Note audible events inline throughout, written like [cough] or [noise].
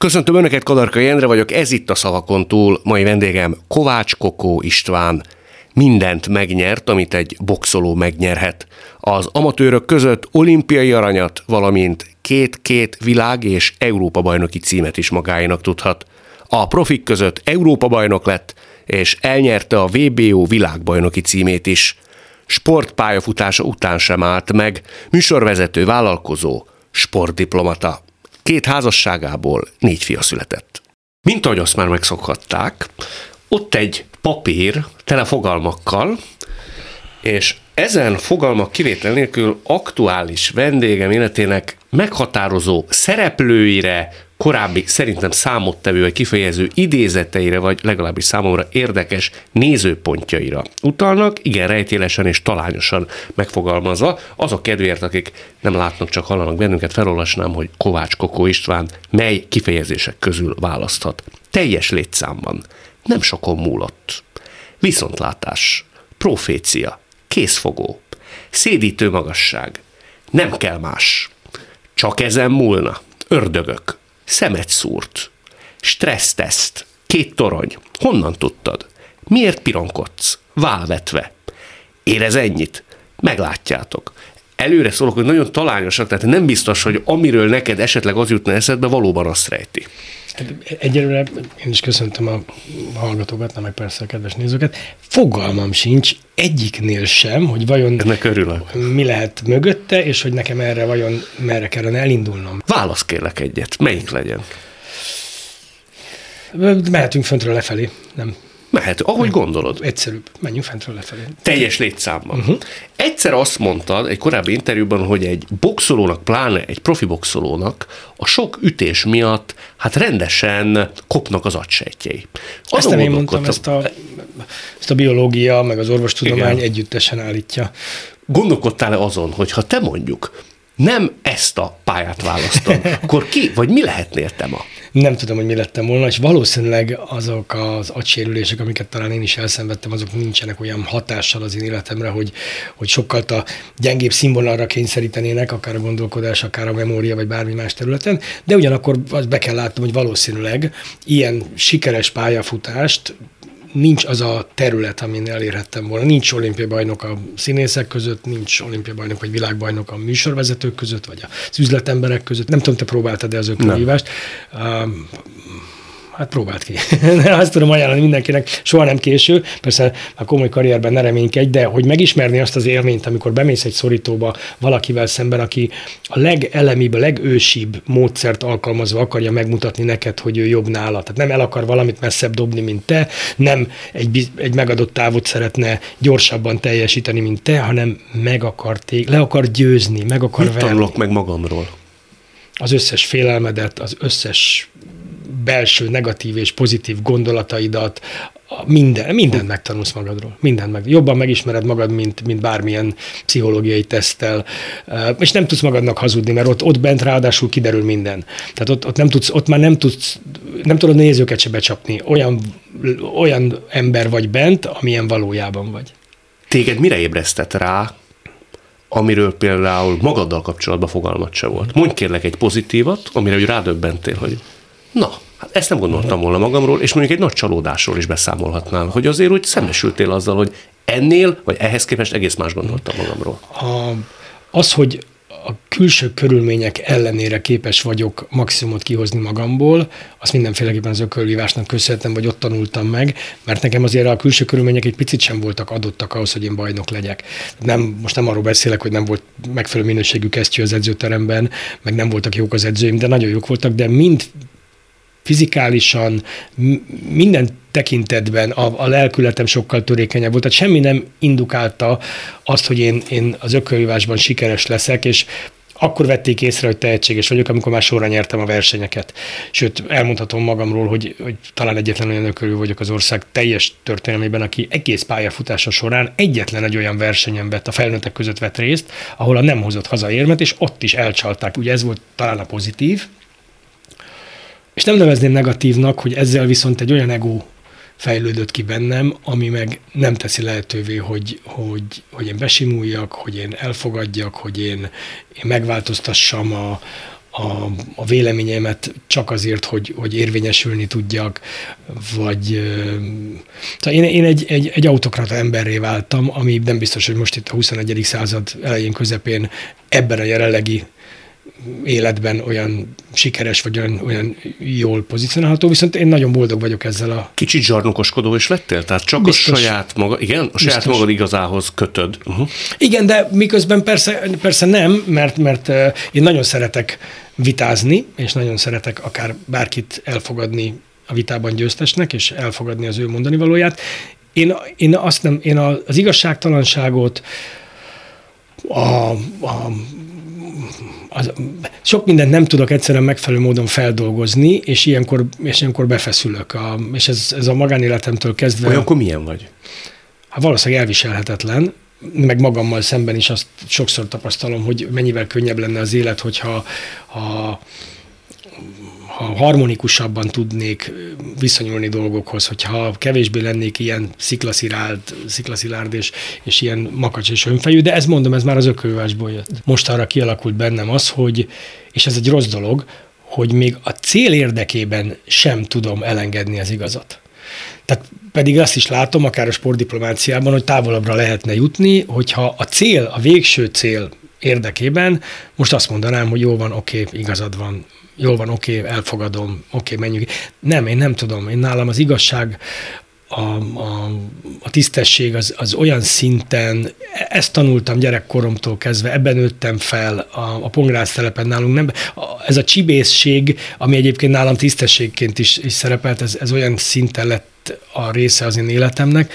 Köszöntöm Önöket, Kadarkai Endre vagyok, ez itt a Szavakon túl. Mai vendégem Kovács Kokó István. Mindent megnyert, amit egy boxoló megnyerhet. Az amatőrök között olimpiai aranyat, valamint két-két világ és Európa bajnoki címet is magáénak tudhat. A profik között Európa bajnok lett, és elnyerte a VBO világbajnoki címét is. Sportpályafutása után sem állt meg, műsorvezető vállalkozó, sportdiplomata. Két házasságából négy fia született. Mint ahogy azt már megszokhatták, ott egy papír tele fogalmakkal, és ezen fogalmak kivétel nélkül aktuális vendégem életének meghatározó szereplőire, korábbi szerintem számottevő vagy kifejező idézeteire, vagy legalábbis számomra érdekes nézőpontjaira utalnak, igen rejtélesen és talányosan megfogalmazva. Azok kedvéért, akik nem látnak, csak hallanak bennünket, felolvasnám, hogy Kovács Kokó István mely kifejezések közül választhat. Teljes létszámban. Nem sokon múlott. Viszontlátás. Profécia. Készfogó. Szédítő magasság. Nem kell más. Csak ezen múlna. Ördögök szemet szúrt. Stresszteszt. Két torony. Honnan tudtad? Miért pironkodsz? Válvetve. Érez ennyit? Meglátjátok. Előre szólok, hogy nagyon talányosak, tehát nem biztos, hogy amiről neked esetleg az jutna eszedbe, valóban azt rejti. Hát egyelőre én is köszöntöm a hallgatókat, nem meg persze a kedves nézőket. Fogalmam sincs egyiknél sem, hogy vajon Ennek örülök. mi lehet mögötte, és hogy nekem erre vajon merre kellene elindulnom. Válasz kérlek egyet. Melyik legyen? Mehetünk föntről lefelé, nem Mehet, ahogy gondolod. Egyszerűbb. Menjünk fentről lefelé. Teljes létszámban. Uh-huh. Egyszer azt mondtad egy korábbi interjúban, hogy egy boxolónak, pláne egy profi boxolónak a sok ütés miatt hát rendesen kopnak az agysejtjei. Ezt nem én mondtam, ezt a, ezt a biológia, meg az orvostudomány Igen. együttesen állítja. Gondolkodtál-e azon, hogy ha te mondjuk nem ezt a pályát választom, [laughs] akkor ki, vagy mi lehetnél te ma? Nem tudom, hogy mi lettem volna, és valószínűleg azok az agysérülések, amiket talán én is elszenvedtem, azok nincsenek olyan hatással az én életemre, hogy, hogy sokkal a gyengébb színvonalra kényszerítenének, akár a gondolkodás, akár a memória, vagy bármi más területen, de ugyanakkor azt be kell látnom, hogy valószínűleg ilyen sikeres pályafutást nincs az a terület, amin elérhettem volna. Nincs olimpiai bajnok a színészek között, nincs olimpiai bajnok vagy világbajnok a műsorvezetők között, vagy az üzletemberek között. Nem tudom, te próbáltad-e az ökölhívást. Hát próbált ki. [laughs] azt tudom ajánlani mindenkinek, soha nem késő, persze a komoly karrierben ne reménykedj, de hogy megismerni azt az élményt, amikor bemész egy szorítóba valakivel szemben, aki a legelemibb, a legősibb módszert alkalmazva akarja megmutatni neked, hogy ő jobb nála. Tehát nem el akar valamit messzebb dobni, mint te, nem egy, egy megadott távot szeretne gyorsabban teljesíteni, mint te, hanem meg akar tég, le akar győzni, meg akar Mit verni. tanulok meg magamról? Az összes félelmedet, az összes belső negatív és pozitív gondolataidat, minden, mindent megtanulsz magadról. Mindent meg. Jobban megismered magad, mint, mint bármilyen pszichológiai teszttel. És nem tudsz magadnak hazudni, mert ott, ott bent ráadásul kiderül minden. Tehát ott, ott, nem tudsz, ott már nem tudsz, nem tudod nézőket se becsapni. Olyan, olyan ember vagy bent, amilyen valójában vagy. Téged mire ébresztett rá, amiről például magaddal kapcsolatban fogalmat se volt? Mondj kérlek egy pozitívat, amire hogy rádöbbentél, hogy na, Hát ezt nem gondoltam volna magamról, és mondjuk egy nagy csalódásról is beszámolhatnál, hogy azért úgy szembesültél azzal, hogy ennél, vagy ehhez képest egész más gondoltam magamról. A, az, hogy a külső körülmények ellenére képes vagyok maximumot kihozni magamból, azt mindenféleképpen az ökölvívásnak köszönhetem, vagy ott tanultam meg, mert nekem azért a külső körülmények egy picit sem voltak adottak ahhoz, hogy én bajnok legyek. Nem, most nem arról beszélek, hogy nem volt megfelelő minőségű kesztyű az edzőteremben, meg nem voltak jók az edzőim, de nagyon jók voltak, de mind fizikálisan, minden tekintetben a, a lelkületem sokkal törékenyebb volt. Tehát semmi nem indukálta azt, hogy én, én az ökölvívásban sikeres leszek, és akkor vették észre, hogy tehetséges vagyok, amikor már sorra nyertem a versenyeket. Sőt, elmondhatom magamról, hogy, hogy talán egyetlen olyan ökölő vagyok az ország teljes történelmében, aki egész pályafutása során egyetlen egy olyan versenyen vett, a felnőttek között vett részt, ahol a nem hozott haza érmet, és ott is elcsalták. Ugye ez volt talán a pozitív, és nem nevezném negatívnak, hogy ezzel viszont egy olyan ego fejlődött ki bennem, ami meg nem teszi lehetővé, hogy, hogy, hogy én besimuljak, hogy én elfogadjak, hogy én, én megváltoztassam a, a, a véleményemet csak azért, hogy, hogy érvényesülni tudjak, vagy szóval én, én egy, egy, egy autokrata emberré váltam, ami nem biztos, hogy most itt a 21. század elején, közepén ebben a jelenlegi életben olyan sikeres, vagy olyan, olyan jól pozícionálható, viszont én nagyon boldog vagyok ezzel a... Kicsit zsarnokoskodó is lettél? Tehát csak Biztos. a saját maga, igen, a saját Biztos. magad igazához kötöd. Uh-huh. Igen, de miközben persze, persze nem, mert, mert én nagyon szeretek vitázni, és nagyon szeretek akár bárkit elfogadni a vitában győztesnek, és elfogadni az ő mondani valóját. Én, én azt nem, én az igazságtalanságot, a, a az, sok mindent nem tudok egyszerűen megfelelő módon feldolgozni, és ilyenkor, és ilyenkor befeszülök. A, és ez, ez a magánéletemtől kezdve... Olyankor milyen vagy? Hát valószínűleg elviselhetetlen, meg magammal szemben is azt sokszor tapasztalom, hogy mennyivel könnyebb lenne az élet, hogyha ha, ha harmonikusabban tudnék viszonyulni dolgokhoz, hogyha kevésbé lennék ilyen sziklaszilárd, sziklaszilárd és, és ilyen makacs és önfejű, de ez mondom, ez már az ökölvásból jött. Most arra kialakult bennem az, hogy, és ez egy rossz dolog, hogy még a cél érdekében sem tudom elengedni az igazat. Tehát pedig azt is látom, akár a sportdiplomáciában, hogy távolabbra lehetne jutni, hogyha a cél, a végső cél érdekében most azt mondanám, hogy jó van, oké, igazad van, jól van, oké, okay, elfogadom, oké, okay, menjünk. Nem, én nem tudom. Én nálam az igazság, a, a, a tisztesség az, az olyan szinten, ezt tanultam gyerekkoromtól kezdve, ebben nőttem fel a, a pongrász telepen nálunk. Nem, ez a csibészség, ami egyébként nálam tisztességként is, is szerepelt, ez, ez olyan szinten lett a része az én életemnek,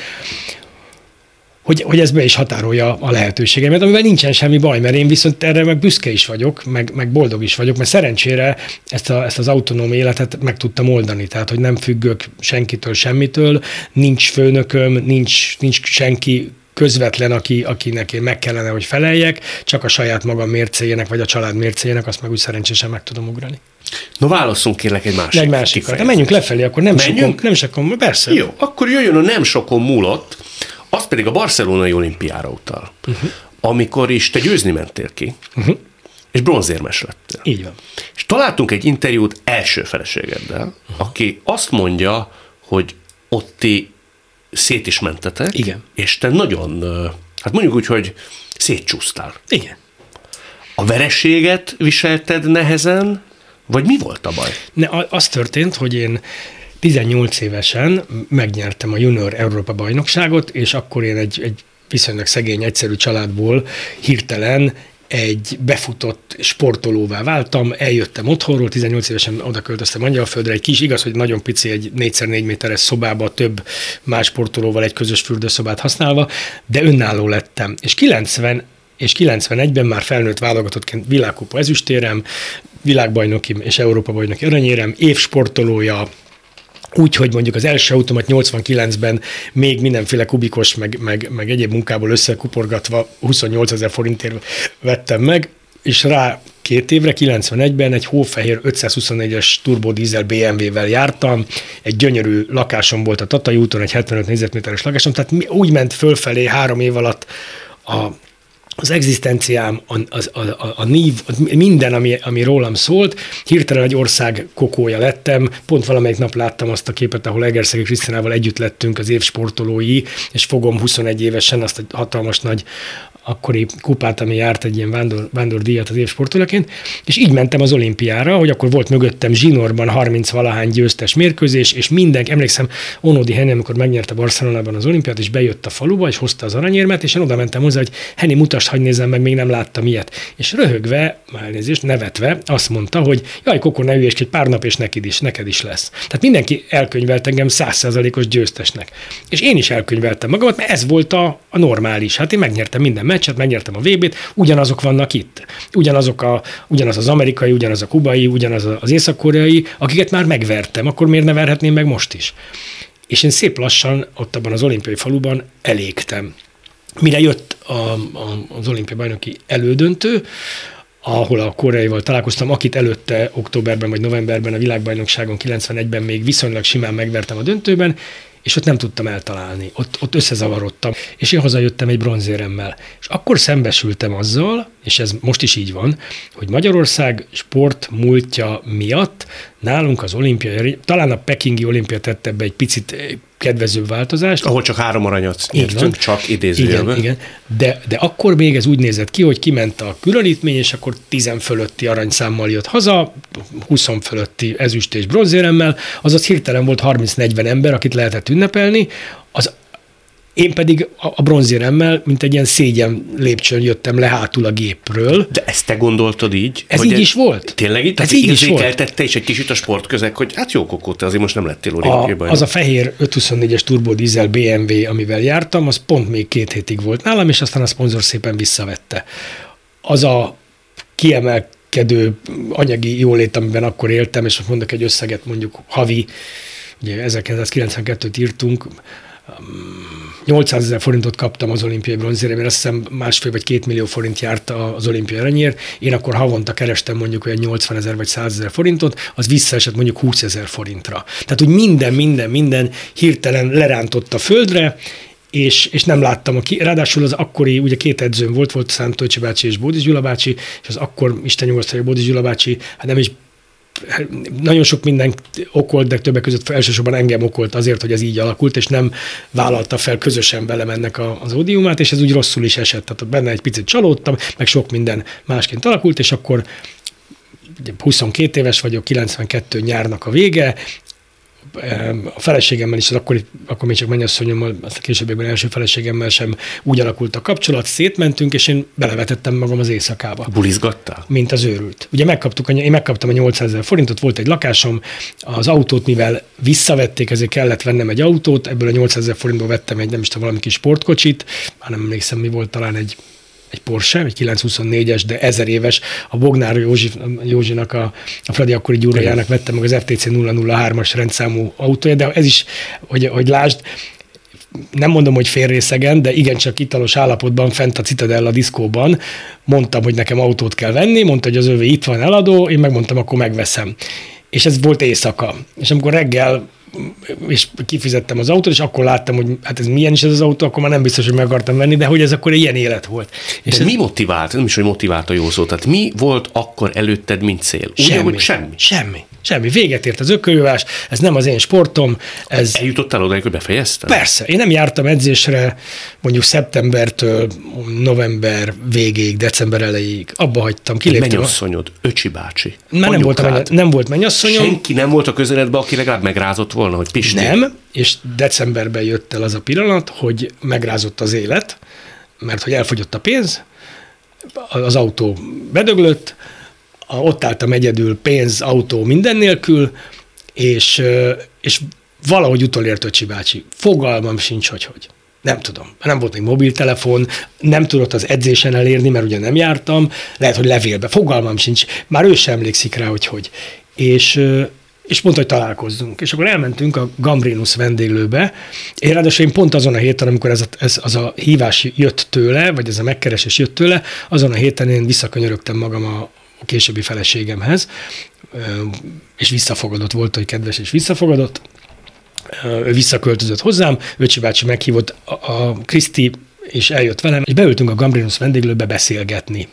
hogy, hogy ez be is határolja a lehetőségemet, amivel nincsen semmi baj, mert én viszont erre meg büszke is vagyok, meg, meg boldog is vagyok, mert szerencsére ezt, a, ezt az autonóm életet meg tudtam oldani, tehát hogy nem függök senkitől, semmitől, nincs főnököm, nincs, nincs senki közvetlen, aki, akinek én meg kellene, hogy feleljek, csak a saját magam mércéjének, vagy a család mércéjének, azt meg úgy szerencsésen meg tudom ugrani. No válaszunk kérlek egy másik. Egy másik. De menjünk lefelé, akkor nem Menjünk? sokon, nem sokon, persze. Jó, akkor jöjjön a nem sokon múlott, az pedig a barcelonai olimpiára utal, uh-huh. amikor is te győzni mentél ki, uh-huh. és bronzérmes lettél. Így van. És találtunk egy interjút első feleségeddel, uh-huh. aki azt mondja, hogy ott ti szét is mentetek, Igen. és te nagyon, hát mondjuk úgy, hogy szétcsúsztál. Igen. A vereséget viselted nehezen, vagy mi volt a baj? Ne, az történt, hogy én 18 évesen megnyertem a Junior Európa bajnokságot, és akkor én egy, egy viszonylag szegény, egyszerű családból hirtelen egy befutott sportolóvá váltam, eljöttem otthonról, 18 évesen oda költöztem Angyalföldre, egy kis, igaz, hogy nagyon pici, egy 4x4 méteres szobába több más sportolóval egy közös fürdőszobát használva, de önálló lettem. És 90 és 91-ben már felnőtt válogatottként világkupa ezüstérem, világbajnoki és Európa bajnoki aranyérem, évsportolója, úgy, hogy mondjuk az első automat 89-ben még mindenféle kubikos, meg, meg, meg egyéb munkából összekuporgatva 28 ezer forintért vettem meg, és rá két évre, 91-ben egy hófehér 524-es turbodízel BMW-vel jártam, egy gyönyörű lakásom volt a Tatai úton, egy 75 négyzetméteres lakásom, tehát úgy ment fölfelé három év alatt a az egzisztenciám, a, a, a, a nív, minden, ami, ami rólam szólt, hirtelen egy ország kokója lettem, pont valamelyik nap láttam azt a képet, ahol Egerszegi Krisztinával együtt lettünk az év sportolói, és fogom 21 évesen azt a hatalmas nagy akkori kupát, ami járt egy ilyen vándor, vándordíjat az évsportolóként, és így mentem az olimpiára, hogy akkor volt mögöttem zsinórban 30 valahány győztes mérkőzés, és mindenki, emlékszem, Onodi Henny, amikor megnyerte Barcelonában az olimpiát, és bejött a faluba, és hozta az aranyérmet, és én oda mentem hozzá, hogy Henny, mutasd, hogy nézem meg, még nem láttam ilyet. És röhögve, elnézést, nevetve azt mondta, hogy jaj, Koko, ne egy pár nap, és neked is, neked is lesz. Tehát mindenki elkönyvelt engem százszerzalékos győztesnek. És én is elkönyveltem magamat, mert ez volt a, a normális. Hát én megnyertem minden meccset, megnyertem a VB-t, ugyanazok vannak itt. Ugyanazok a, ugyanaz az amerikai, ugyanaz a kubai, ugyanaz az észak-koreai, akiket már megvertem, akkor miért ne verhetném meg most is? És én szép lassan ott abban az olimpiai faluban elégtem. Mire jött a, a, az olimpiai bajnoki elődöntő, ahol a koreaival találkoztam, akit előtte októberben vagy novemberben a világbajnokságon 91-ben még viszonylag simán megvertem a döntőben, és ott nem tudtam eltalálni, ott, ott összezavarodtam, és én hazajöttem egy bronzéremmel. És akkor szembesültem azzal, és ez most is így van, hogy Magyarország sport múltja miatt nálunk az olimpia, talán a pekingi olimpia tette be egy picit kedvező változást. Ahol csak három aranyat nyertünk, csak idézőjelben. Igen, igen. De, de akkor még ez úgy nézett ki, hogy kiment a különítmény, és akkor 10 fölötti aranyszámmal jött haza, 20 fölötti ezüst és bronzéremmel, azaz hirtelen volt 30-40 ember, akit lehetett ünnepelni, én pedig a bronzéremmel, mint egy ilyen szégyen lépcsőn jöttem le hátul a gépről. De ezt te gondoltad így? Ez így ez, is volt. Tényleg így? Ez így is volt. is egy kicsit a sportközeg, hogy hát jó kokó, te azért most nem lettél olimpiai Az a fehér 524-es turbo diesel BMW, amivel jártam, az pont még két hétig volt nálam, és aztán a szponzor szépen visszavette. Az a kiemelkedő anyagi jólét, amiben akkor éltem, és mondok egy összeget, mondjuk havi, ugye 1992-t írtunk, 800 ezer forintot kaptam az olimpiai bronzérért, mert azt hiszem másfél vagy két millió forint járt az olimpiai aranyért. Én akkor havonta kerestem mondjuk olyan 80 ezer vagy 100 ezer forintot, az visszaesett mondjuk 20 ezer forintra. Tehát, hogy minden, minden, minden hirtelen lerántott a földre, és, és nem láttam. Aki, ráadásul az akkori, ugye két edzőm volt, volt Szántolcsi bácsi és Bódis Gyula bácsi, és az akkor Isten nyugosztalja Bódis Gyula bácsi, hát nem is nagyon sok minden okolt, de többek között elsősorban engem okolt azért, hogy ez így alakult, és nem vállalta fel közösen velem ennek az ódiumát, és ez úgy rosszul is esett. Tehát benne egy picit csalódtam, meg sok minden másként alakult, és akkor 22 éves vagyok, 92 nyárnak a vége, a feleségemmel is, az akkor, akkor még csak mennyasszonyommal, azt a későbbiekben első feleségemmel sem úgy alakult a kapcsolat, szétmentünk, és én belevetettem magam az éjszakába. Bulizgattál? Mint az őrült. Ugye megkaptuk, én megkaptam a 800 ezer forintot, volt egy lakásom, az autót, mivel visszavették, ezért kellett vennem egy autót, ebből a 800 ezer forintból vettem egy, nem is tudom, valami kis sportkocsit, már nem emlékszem, mi volt, talán egy egy Porsche, egy 924-es, de ezer éves, a Bognár Józsi, Józsinak, a, a Fradi akkori gyúrajának vettem meg az FTC 003-as rendszámú autója, de ez is, hogy, hogy lásd, nem mondom, hogy félrészegen, de igencsak italos állapotban fent a Citadella diszkóban mondtam, hogy nekem autót kell venni, mondta, hogy az övé itt van eladó, én megmondtam, akkor megveszem. És ez volt éjszaka. És amikor reggel és kifizettem az autót, és akkor láttam, hogy hát ez milyen is ez az autó, akkor már nem biztos, hogy meg akartam venni, de hogy ez akkor ilyen élet volt. És de ez mi motivált? Nem is, hogy motivált a jó szó. Tehát mi volt akkor előtted, mint cél? Ugye, semmi. Hogy semmi. Semmi. Semmi. Véget ért az ökölvívás, ez nem az én sportom. Ez... Eljutottál oda, hogy befejezted? Persze. Én nem jártam edzésre mondjuk szeptembertől november végéig, december elejéig. Abba hagytam, kiléptem. Mennyasszonyod, öcsi bácsi. Már nem volt, nem volt mennyasszonyom. Senki nem volt a közeledben, aki legalább megrázott volna, hogy Pisti. Nem, és decemberben jött el az a pillanat, hogy megrázott az élet, mert hogy elfogyott a pénz, az autó bedöglött, ott álltam egyedül, pénz, autó, minden nélkül, és, és valahogy utolért Öcsi bácsi. Fogalmam sincs, hogy hogy. Nem tudom. Nem volt még mobiltelefon, nem tudott az edzésen elérni, mert ugye nem jártam, lehet, hogy levélbe. Fogalmam sincs. Már ő sem emlékszik rá, hogy hogy. És, és mondta, hogy találkozzunk. És akkor elmentünk a Gambrinus vendéglőbe. Én ráadásul én pont azon a héten, amikor ez, a, ez az a hívás jött tőle, vagy ez a megkeresés jött tőle, azon a héten én visszakönyörögtem magam a későbbi feleségemhez, és visszafogadott volt, hogy kedves, és visszafogadott. Ő visszaköltözött hozzám, Öcsi bácsi meghívott a Kriszti, és eljött velem, és beültünk a Gambrinus vendéglőbe beszélgetni.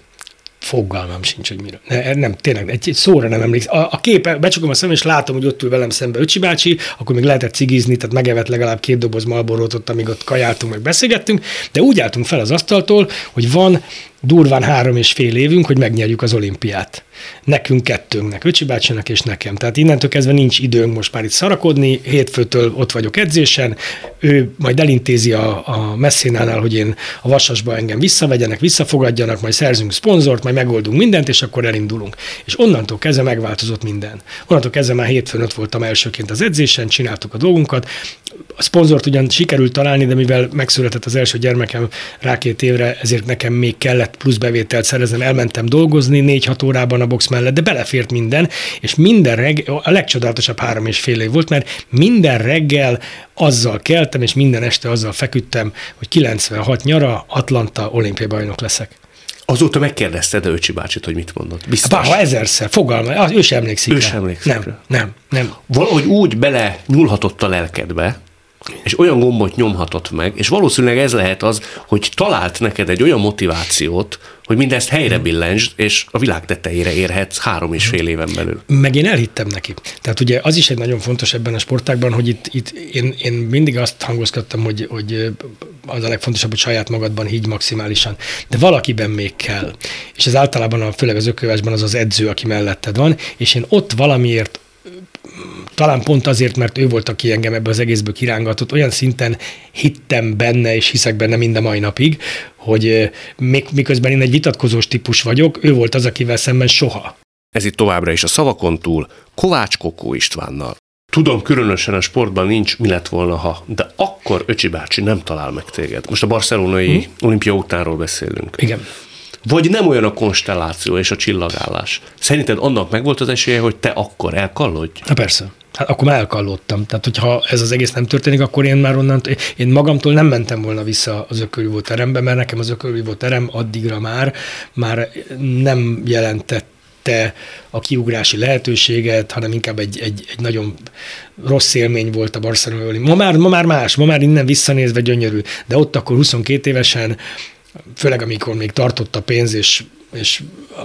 Fogalmam sincs, hogy miről. Ne, nem, tényleg, egy, egy szóra nem emlékszem. A, a kép, becsukom a szemem, és látom, hogy ott ül velem szembe Öcsi bácsi, akkor még lehetett cigizni, tehát megevett legalább két doboz malborót ott, amíg ott kajáltunk, meg beszélgettünk, de úgy álltunk fel az asztaltól, hogy van durván három és fél évünk, hogy megnyerjük az olimpiát. Nekünk kettőnknek, Öcsi bácsinak és nekem. Tehát innentől kezdve nincs időnk most már itt szarakodni, hétfőtől ott vagyok edzésen, ő majd elintézi a, a messzénánál, hogy én a vasasba engem visszavegyenek, visszafogadjanak, majd szerzünk szponzort, majd megoldunk mindent, és akkor elindulunk. És onnantól kezdve megváltozott minden. Onnantól kezdve már hétfőn ott voltam elsőként az edzésen, csináltuk a dolgunkat, a szponzort ugyan sikerült találni, de mivel megszületett az első gyermekem rá két évre, ezért nekem még kellett plusz bevételt szereznem, elmentem dolgozni négy-hat órában a box mellett, de belefért minden, és minden reggel, a legcsodálatosabb három és fél év volt, mert minden reggel azzal keltem, és minden este azzal feküdtem, hogy 96 nyara Atlanta olimpiai bajnok leszek. Azóta megkérdezted Öcsi bácsit, hogy mit mondott. Biztos. Bár, ha ezerszer, fogalma, ő sem emlékszik Ő sem emlékszik Nem, nem, nem. Valahogy úgy bele nyúlhatott a lelkedbe, és olyan gombot nyomhatott meg, és valószínűleg ez lehet az, hogy talált neked egy olyan motivációt, hogy mindezt helyre billensd, és a világ tetejére érhetsz három és fél éven belül. Meg én elhittem neki. Tehát ugye az is egy nagyon fontos ebben a sportágban, hogy itt, itt én, én mindig azt hangozgattam, hogy, hogy az a legfontosabb, hogy saját magadban higgy maximálisan. De valakiben még kell. És ez általában, a, főleg az ökövesben az az edző, aki melletted van, és én ott valamiért talán pont azért, mert ő volt, aki engem ebbe az egészből kirángatott, olyan szinten hittem benne, és hiszek benne mind a mai napig, hogy még, miközben én egy vitatkozós típus vagyok, ő volt az, akivel szemben soha. Ez itt továbbra is a szavakon túl Kovács Kokó Istvánnal. Tudom, különösen a sportban nincs, mi lett volna, ha, de akkor Öcsi bácsi nem talál meg téged. Most a barcelonai hmm. olimpia utánról beszélünk. Igen. Vagy nem olyan a konstelláció és a csillagállás. Szerinted annak meg volt az esélye, hogy te akkor elkallodj? Na persze. Hát akkor már elkallottam. Tehát, hogyha ez az egész nem történik, akkor én már onnan, én magamtól nem mentem volna vissza az ökölvívó terembe, mert nekem az ökölvívó terem addigra már, már nem jelentett te a kiugrási lehetőséget, hanem inkább egy, egy, egy nagyon rossz élmény volt a Barcelona. Ma már, ma már más, ma már innen visszanézve gyönyörű, de ott akkor 22 évesen főleg amikor még tartott a pénz, és és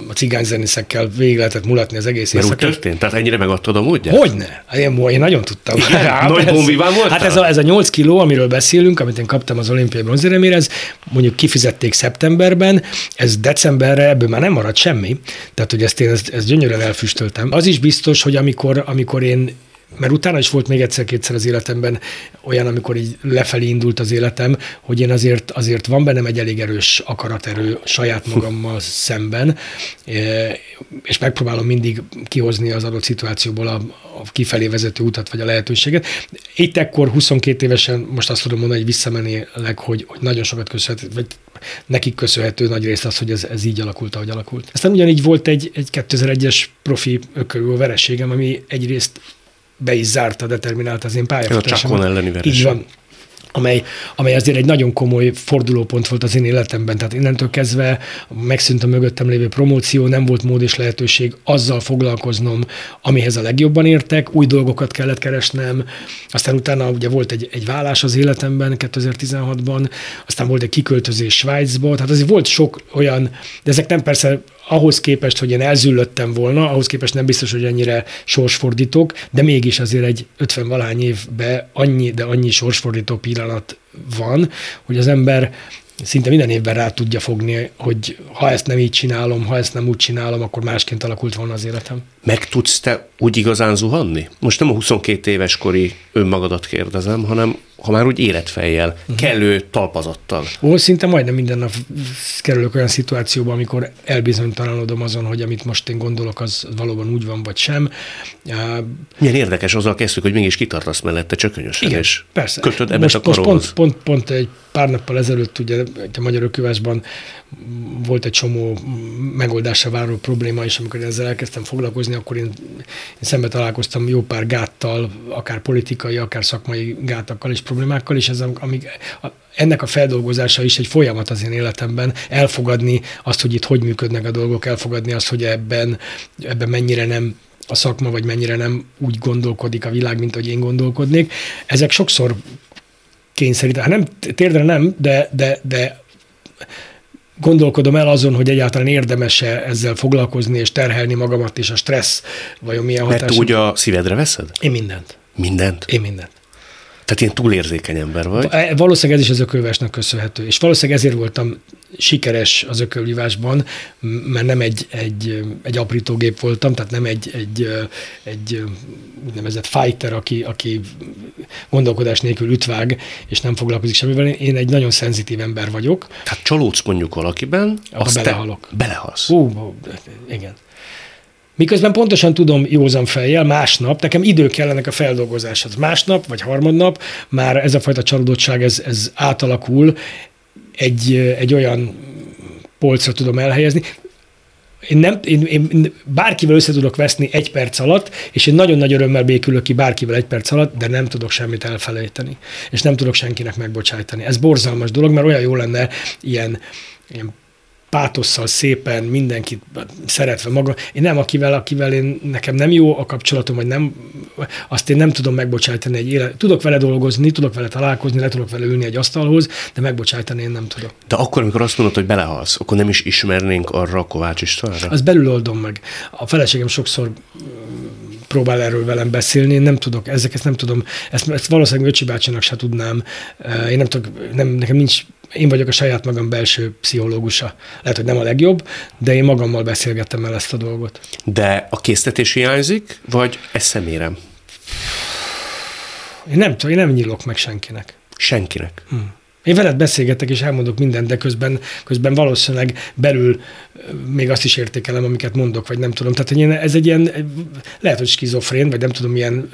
a cigányzenészekkel végig lehetett mulatni az egész Mert úgy történt? Tehát ennyire megadtad a módját? Hogyne? Hát én, én nagyon tudtam. [laughs] Hát, Nagy bombiván volt? Hát ez a, ez a 8 kiló, amiről beszélünk, amit én kaptam az olimpiai bronzéremére, ez mondjuk kifizették szeptemberben, ez decemberre, ebből már nem maradt semmi. Tehát, hogy ezt én ezt, ezt gyönyörűen elfüstöltem. Az is biztos, hogy amikor, amikor én mert utána is volt még egyszer-kétszer az életemben olyan, amikor így lefelé indult az életem, hogy én azért, azért van bennem egy elég erős akaraterő saját magammal szemben, e, és megpróbálom mindig kihozni az adott szituációból a, a kifelé vezető utat, vagy a lehetőséget. Itt ekkor 22 évesen, most azt tudom mondani, hogy visszamenőleg, hogy, hogy nagyon sokat köszönhető, vagy nekik köszönhető nagy részt az, hogy ez, ez így alakult, ahogy alakult. Aztán ugyanígy volt egy, egy 2001-es profi ökörül vereségem, ami egyrészt be is zárta, determinált az én pályafutásomat. Ez a elleni vereség. Így van amely, amely azért egy nagyon komoly fordulópont volt az én életemben. Tehát innentől kezdve megszűnt a mögöttem lévő promóció, nem volt mód és lehetőség azzal foglalkoznom, amihez a legjobban értek, új dolgokat kellett keresnem, aztán utána ugye volt egy, egy vállás az életemben 2016-ban, aztán volt egy kiköltözés Svájcba, tehát azért volt sok olyan, de ezek nem persze ahhoz képest, hogy én elzüllöttem volna, ahhoz képest nem biztos, hogy ennyire sorsfordítok, de mégis azért egy 50 valány évben annyi, de annyi sorsfordító pillanat van, hogy az ember szinte minden évben rá tudja fogni, hogy ha ezt nem így csinálom, ha ezt nem úgy csinálom, akkor másként alakult volna az életem. Meg tudsz te úgy igazán zuhanni? Most nem a 22 éves kori önmagadat kérdezem, hanem ha már úgy életfejjel, uh-huh. kellő talpazattal. Ó, szinte majdnem minden nap kerülök olyan szituációba, amikor elbizonytalanodom azon, hogy amit most én gondolok, az valóban úgy van, vagy sem. Milyen érdekes, azzal kezdtük, hogy mégis kitartasz mellette csökönyösen, Igen, és persze. kötöd ebbe most, a most pont, pont, pont, egy pár nappal ezelőtt ugye a Magyar Ökövásban volt egy csomó megoldásra váró probléma, és amikor ezzel elkezdtem foglalkozni, akkor én, én szembe találkoztam jó pár gáttal, akár politikai, akár szakmai gátakkal és problémákkal, és ez, amíg, ennek a feldolgozása is egy folyamat az én életemben, elfogadni azt, hogy itt hogy működnek a dolgok, elfogadni azt, hogy ebben, ebben mennyire nem a szakma, vagy mennyire nem úgy gondolkodik a világ, mint hogy én gondolkodnék. Ezek sokszor kényszerít, hát nem, térdre nem, de, de, de gondolkodom el azon, hogy egyáltalán érdemes-e ezzel foglalkozni és terhelni magamat, és a stressz vajon milyen hatás. Mert úgy a szívedre veszed? Én mindent. Mindent? Én mindent. Tehát ilyen túlérzékeny ember vagy? E, valószínűleg ez is az ökölvásnak köszönhető. És valószínűleg ezért voltam sikeres az ökölvívásban, mert nem egy, egy, egy aprítógép voltam, tehát nem egy, egy, egy úgynevezett fighter, aki, aki gondolkodás nélkül ütvág, és nem foglalkozik semmivel. Én egy nagyon szenzitív ember vagyok. Tehát csalódsz mondjuk valakiben, azt belehalok. belehalsz. Hú, igen. Miközben pontosan tudom józan fejjel, másnap, nekem idő kellenek a feldolgozáshoz. Másnap vagy harmadnap már ez a fajta csalódottság, ez, ez átalakul, egy, egy olyan polcra tudom elhelyezni. Én, nem, én, én bárkivel össze tudok veszni egy perc alatt, és én nagyon nagy örömmel békülök ki bárkivel egy perc alatt, de nem tudok semmit elfelejteni, és nem tudok senkinek megbocsájtani. Ez borzalmas dolog, mert olyan jó lenne ilyen, ilyen pátosszal szépen, mindenkit szeretve maga. Én nem akivel, akivel én, nekem nem jó a kapcsolatom, vagy nem, azt én nem tudom megbocsájtani egy élet. Tudok vele dolgozni, tudok vele találkozni, le tudok vele ülni egy asztalhoz, de megbocsájtani én nem tudok. De akkor, amikor azt mondod, hogy belehalsz, akkor nem is ismernénk arra a Kovács Istvánra? Az belül oldom meg. A feleségem sokszor próbál erről velem beszélni, én nem tudok, ezeket nem tudom, ezt, ezt valószínűleg Öcsi bácsinak se tudnám, én nem tudok, nem, nekem nincs, én vagyok a saját magam belső pszichológusa. Lehet, hogy nem a legjobb, de én magammal beszélgettem el ezt a dolgot. De a késztetés hiányzik, vagy ezt szemérem? Én nem tudom, én nem nyílok meg senkinek. Senkinek? Hmm. Én veled beszélgetek, és elmondok mindent, de közben, közben valószínűleg belül még azt is értékelem, amiket mondok, vagy nem tudom. Tehát, hogy én, ez egy ilyen, lehet, hogy skizofrén, vagy nem tudom milyen,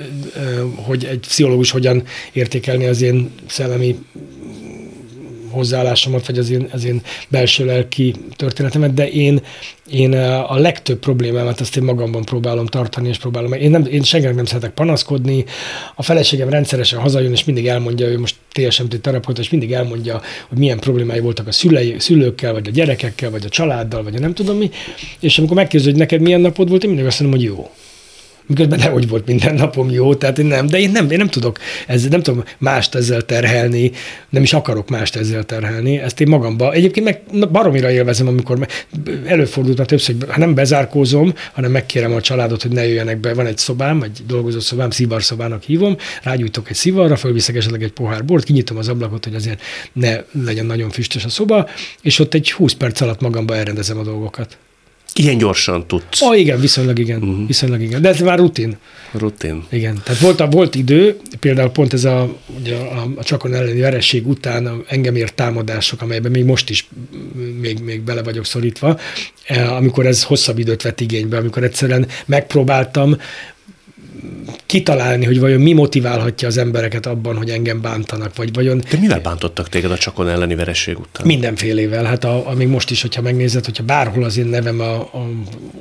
hogy egy pszichológus hogyan értékelni az én szellemi hozzáállásomat, vagy az én, az én belső lelki történetemet, de én, én a legtöbb problémámat azt én magamban próbálom tartani, és próbálom. Én, nem, én senkinek nem szeretek panaszkodni. A feleségem rendszeresen hazajön, és mindig elmondja, ő most TSMT terapeuta, és mindig elmondja, hogy milyen problémái voltak a szülei, szülőkkel, vagy a gyerekekkel, vagy a családdal, vagy a nem tudom mi. És amikor megkérdezi, hogy neked milyen napod volt, én mindig azt mondom, hogy jó miközben nehogy volt minden napom jó, tehát én nem, de én nem, én nem tudok, ez, nem tudom mást ezzel terhelni, nem is akarok mást ezzel terhelni, ezt én magamba, egyébként meg baromira élvezem, amikor előfordult már többször, ha nem bezárkózom, hanem megkérem a családot, hogy ne jöjjenek be, van egy szobám, egy dolgozó szobám, szobának hívom, rágyújtok egy szivarra, fölviszek esetleg egy pohár bort, kinyitom az ablakot, hogy azért ne legyen nagyon füstös a szoba, és ott egy 20 perc alatt magamba elrendezem a dolgokat. Ilyen gyorsan tudsz. Ah, igen, viszonylag igen. Uh-huh. Viszonylag igen. De ez már rutin. Rutin. Igen. Tehát volt, volt idő, például pont ez a, ugye a, a Csakon elleni veresség után engem ért támadások, amelyben még most is még, még bele vagyok szorítva, eh, amikor ez hosszabb időt vett igénybe, amikor egyszerűen megpróbáltam kitalálni, hogy vajon mi motiválhatja az embereket abban, hogy engem bántanak, vagy vajon... De mivel bántottak téged a csakon elleni vereség után? Mindenfélével. Hát a, a, még most is, hogyha megnézed, hogyha bárhol az én nevem a, a,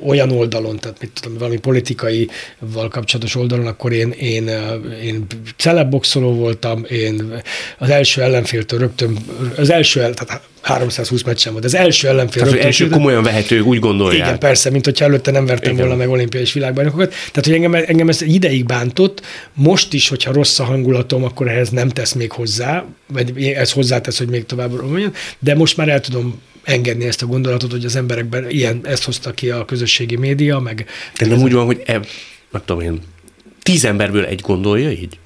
olyan oldalon, tehát mit tudom, valami politikai val kapcsolatos oldalon, akkor én, én, én celebboxoló voltam, én az első ellenféltől rögtön, az első, el, tehát 320 meccsen volt. Az első ellenfél. Tehát, első komolyan vehető, úgy gondolják. Igen, persze, mint hogyha előtte nem vertem Igen. volna meg olimpiai és világbajnokokat. Tehát, hogy engem, engem ez ideig bántott. Most is, hogyha rossz a hangulatom, akkor ehhez nem tesz még hozzá, vagy ez hozzátesz, hogy még tovább romoljon, de most már el tudom engedni ezt a gondolatot, hogy az emberekben ilyen, ezt hozta ki a közösségi média, meg... De nem úgy van, hogy e, nem tudom én, tíz emberből egy gondolja így?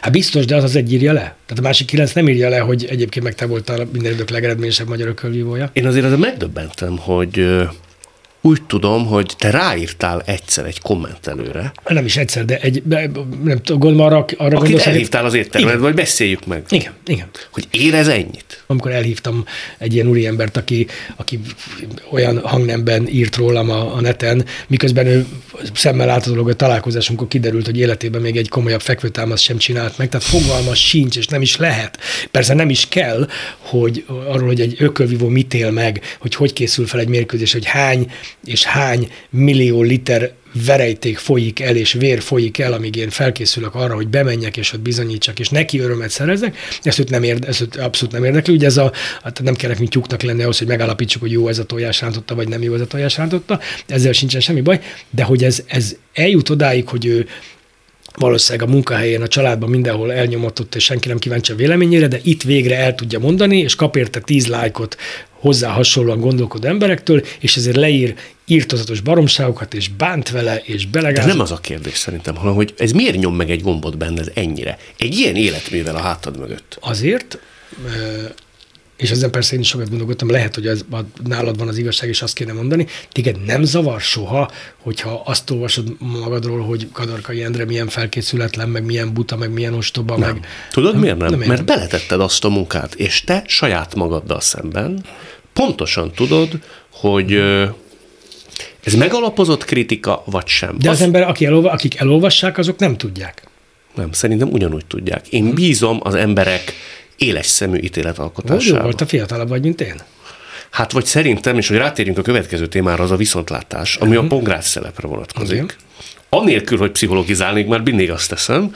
Hát biztos, de az az egy írja le. Tehát a másik kilenc nem írja le, hogy egyébként meg te voltál minden idők legeredményesebb magyar ökölvívója. Én azért azért megdöbbentem, hogy úgy tudom, hogy te ráírtál egyszer egy kommentelőre. Nem is egyszer, de egy, nem tudom, arra, arra Akit elhívtál az éttermet, vagy beszéljük meg. Igen, igen. Hogy érez ennyit? Amikor elhívtam egy ilyen úriembert, aki, aki olyan hangnemben írt rólam a, a neten, miközben ő szemmel látható dolog, hogy találkozásunkkor kiderült, hogy életében még egy komolyabb fekvőtámaszt sem csinált meg, tehát fogalmas sincs, és nem is lehet. Persze nem is kell, hogy arról, hogy egy ökölvívó mit él meg, hogy hogy készül fel egy mérkőzés, hogy hány és hány millió liter verejték folyik el, és vér folyik el, amíg én felkészülök arra, hogy bemenjek, és ott bizonyítsak, és neki örömet szerezek, ezt őt, nem érde, ezt őt abszolút nem érdekli. Ugye ez a, hát nem kell nekünk tyúknak lenni ahhoz, hogy megállapítsuk, hogy jó ez a tojás rántotta, vagy nem jó ez a tojás rántotta, ezzel sincsen semmi baj, de hogy ez, ez eljut odáig, hogy ő valószínűleg a munkahelyén, a családban mindenhol elnyomatott, és senki nem kíváncsi a véleményére, de itt végre el tudja mondani, és kap érte tíz lájkot hozzá hasonlóan gondolkodó emberektől, és ezért leír írtozatos baromságokat, és bánt vele, és belegáz. De nem az a kérdés szerintem, hanem hogy ez miért nyom meg egy gombot benned ennyire? Egy ilyen életművel a hátad mögött. Azért, és ezen persze én is sokat gondolkodtam, lehet, hogy az, nálad van az igazság, és azt kéne mondani, téged nem zavar soha, hogyha azt olvasod magadról, hogy Kadarkai Endre milyen felkészületlen, meg milyen buta, meg milyen ostoba, nem. meg... Tudod nem, miért nem? nem Mert beletetted azt a munkát, és te saját magaddal szemben pontosan tudod, hogy ez megalapozott kritika, vagy sem. De az, az ember, aki elolva, akik elolvassák, azok nem tudják. Nem, szerintem ugyanúgy tudják. Én bízom az emberek éles szemű ítéletalkotásában. volt a fiatalabb vagy, mint én? Hát vagy szerintem, és hogy rátérjünk a következő témára, az a viszontlátás, ami uh-huh. a mhm. pongrász szelepre vonatkozik. Okay. Annélkül, hogy pszichologizálnék, mert mindig azt teszem,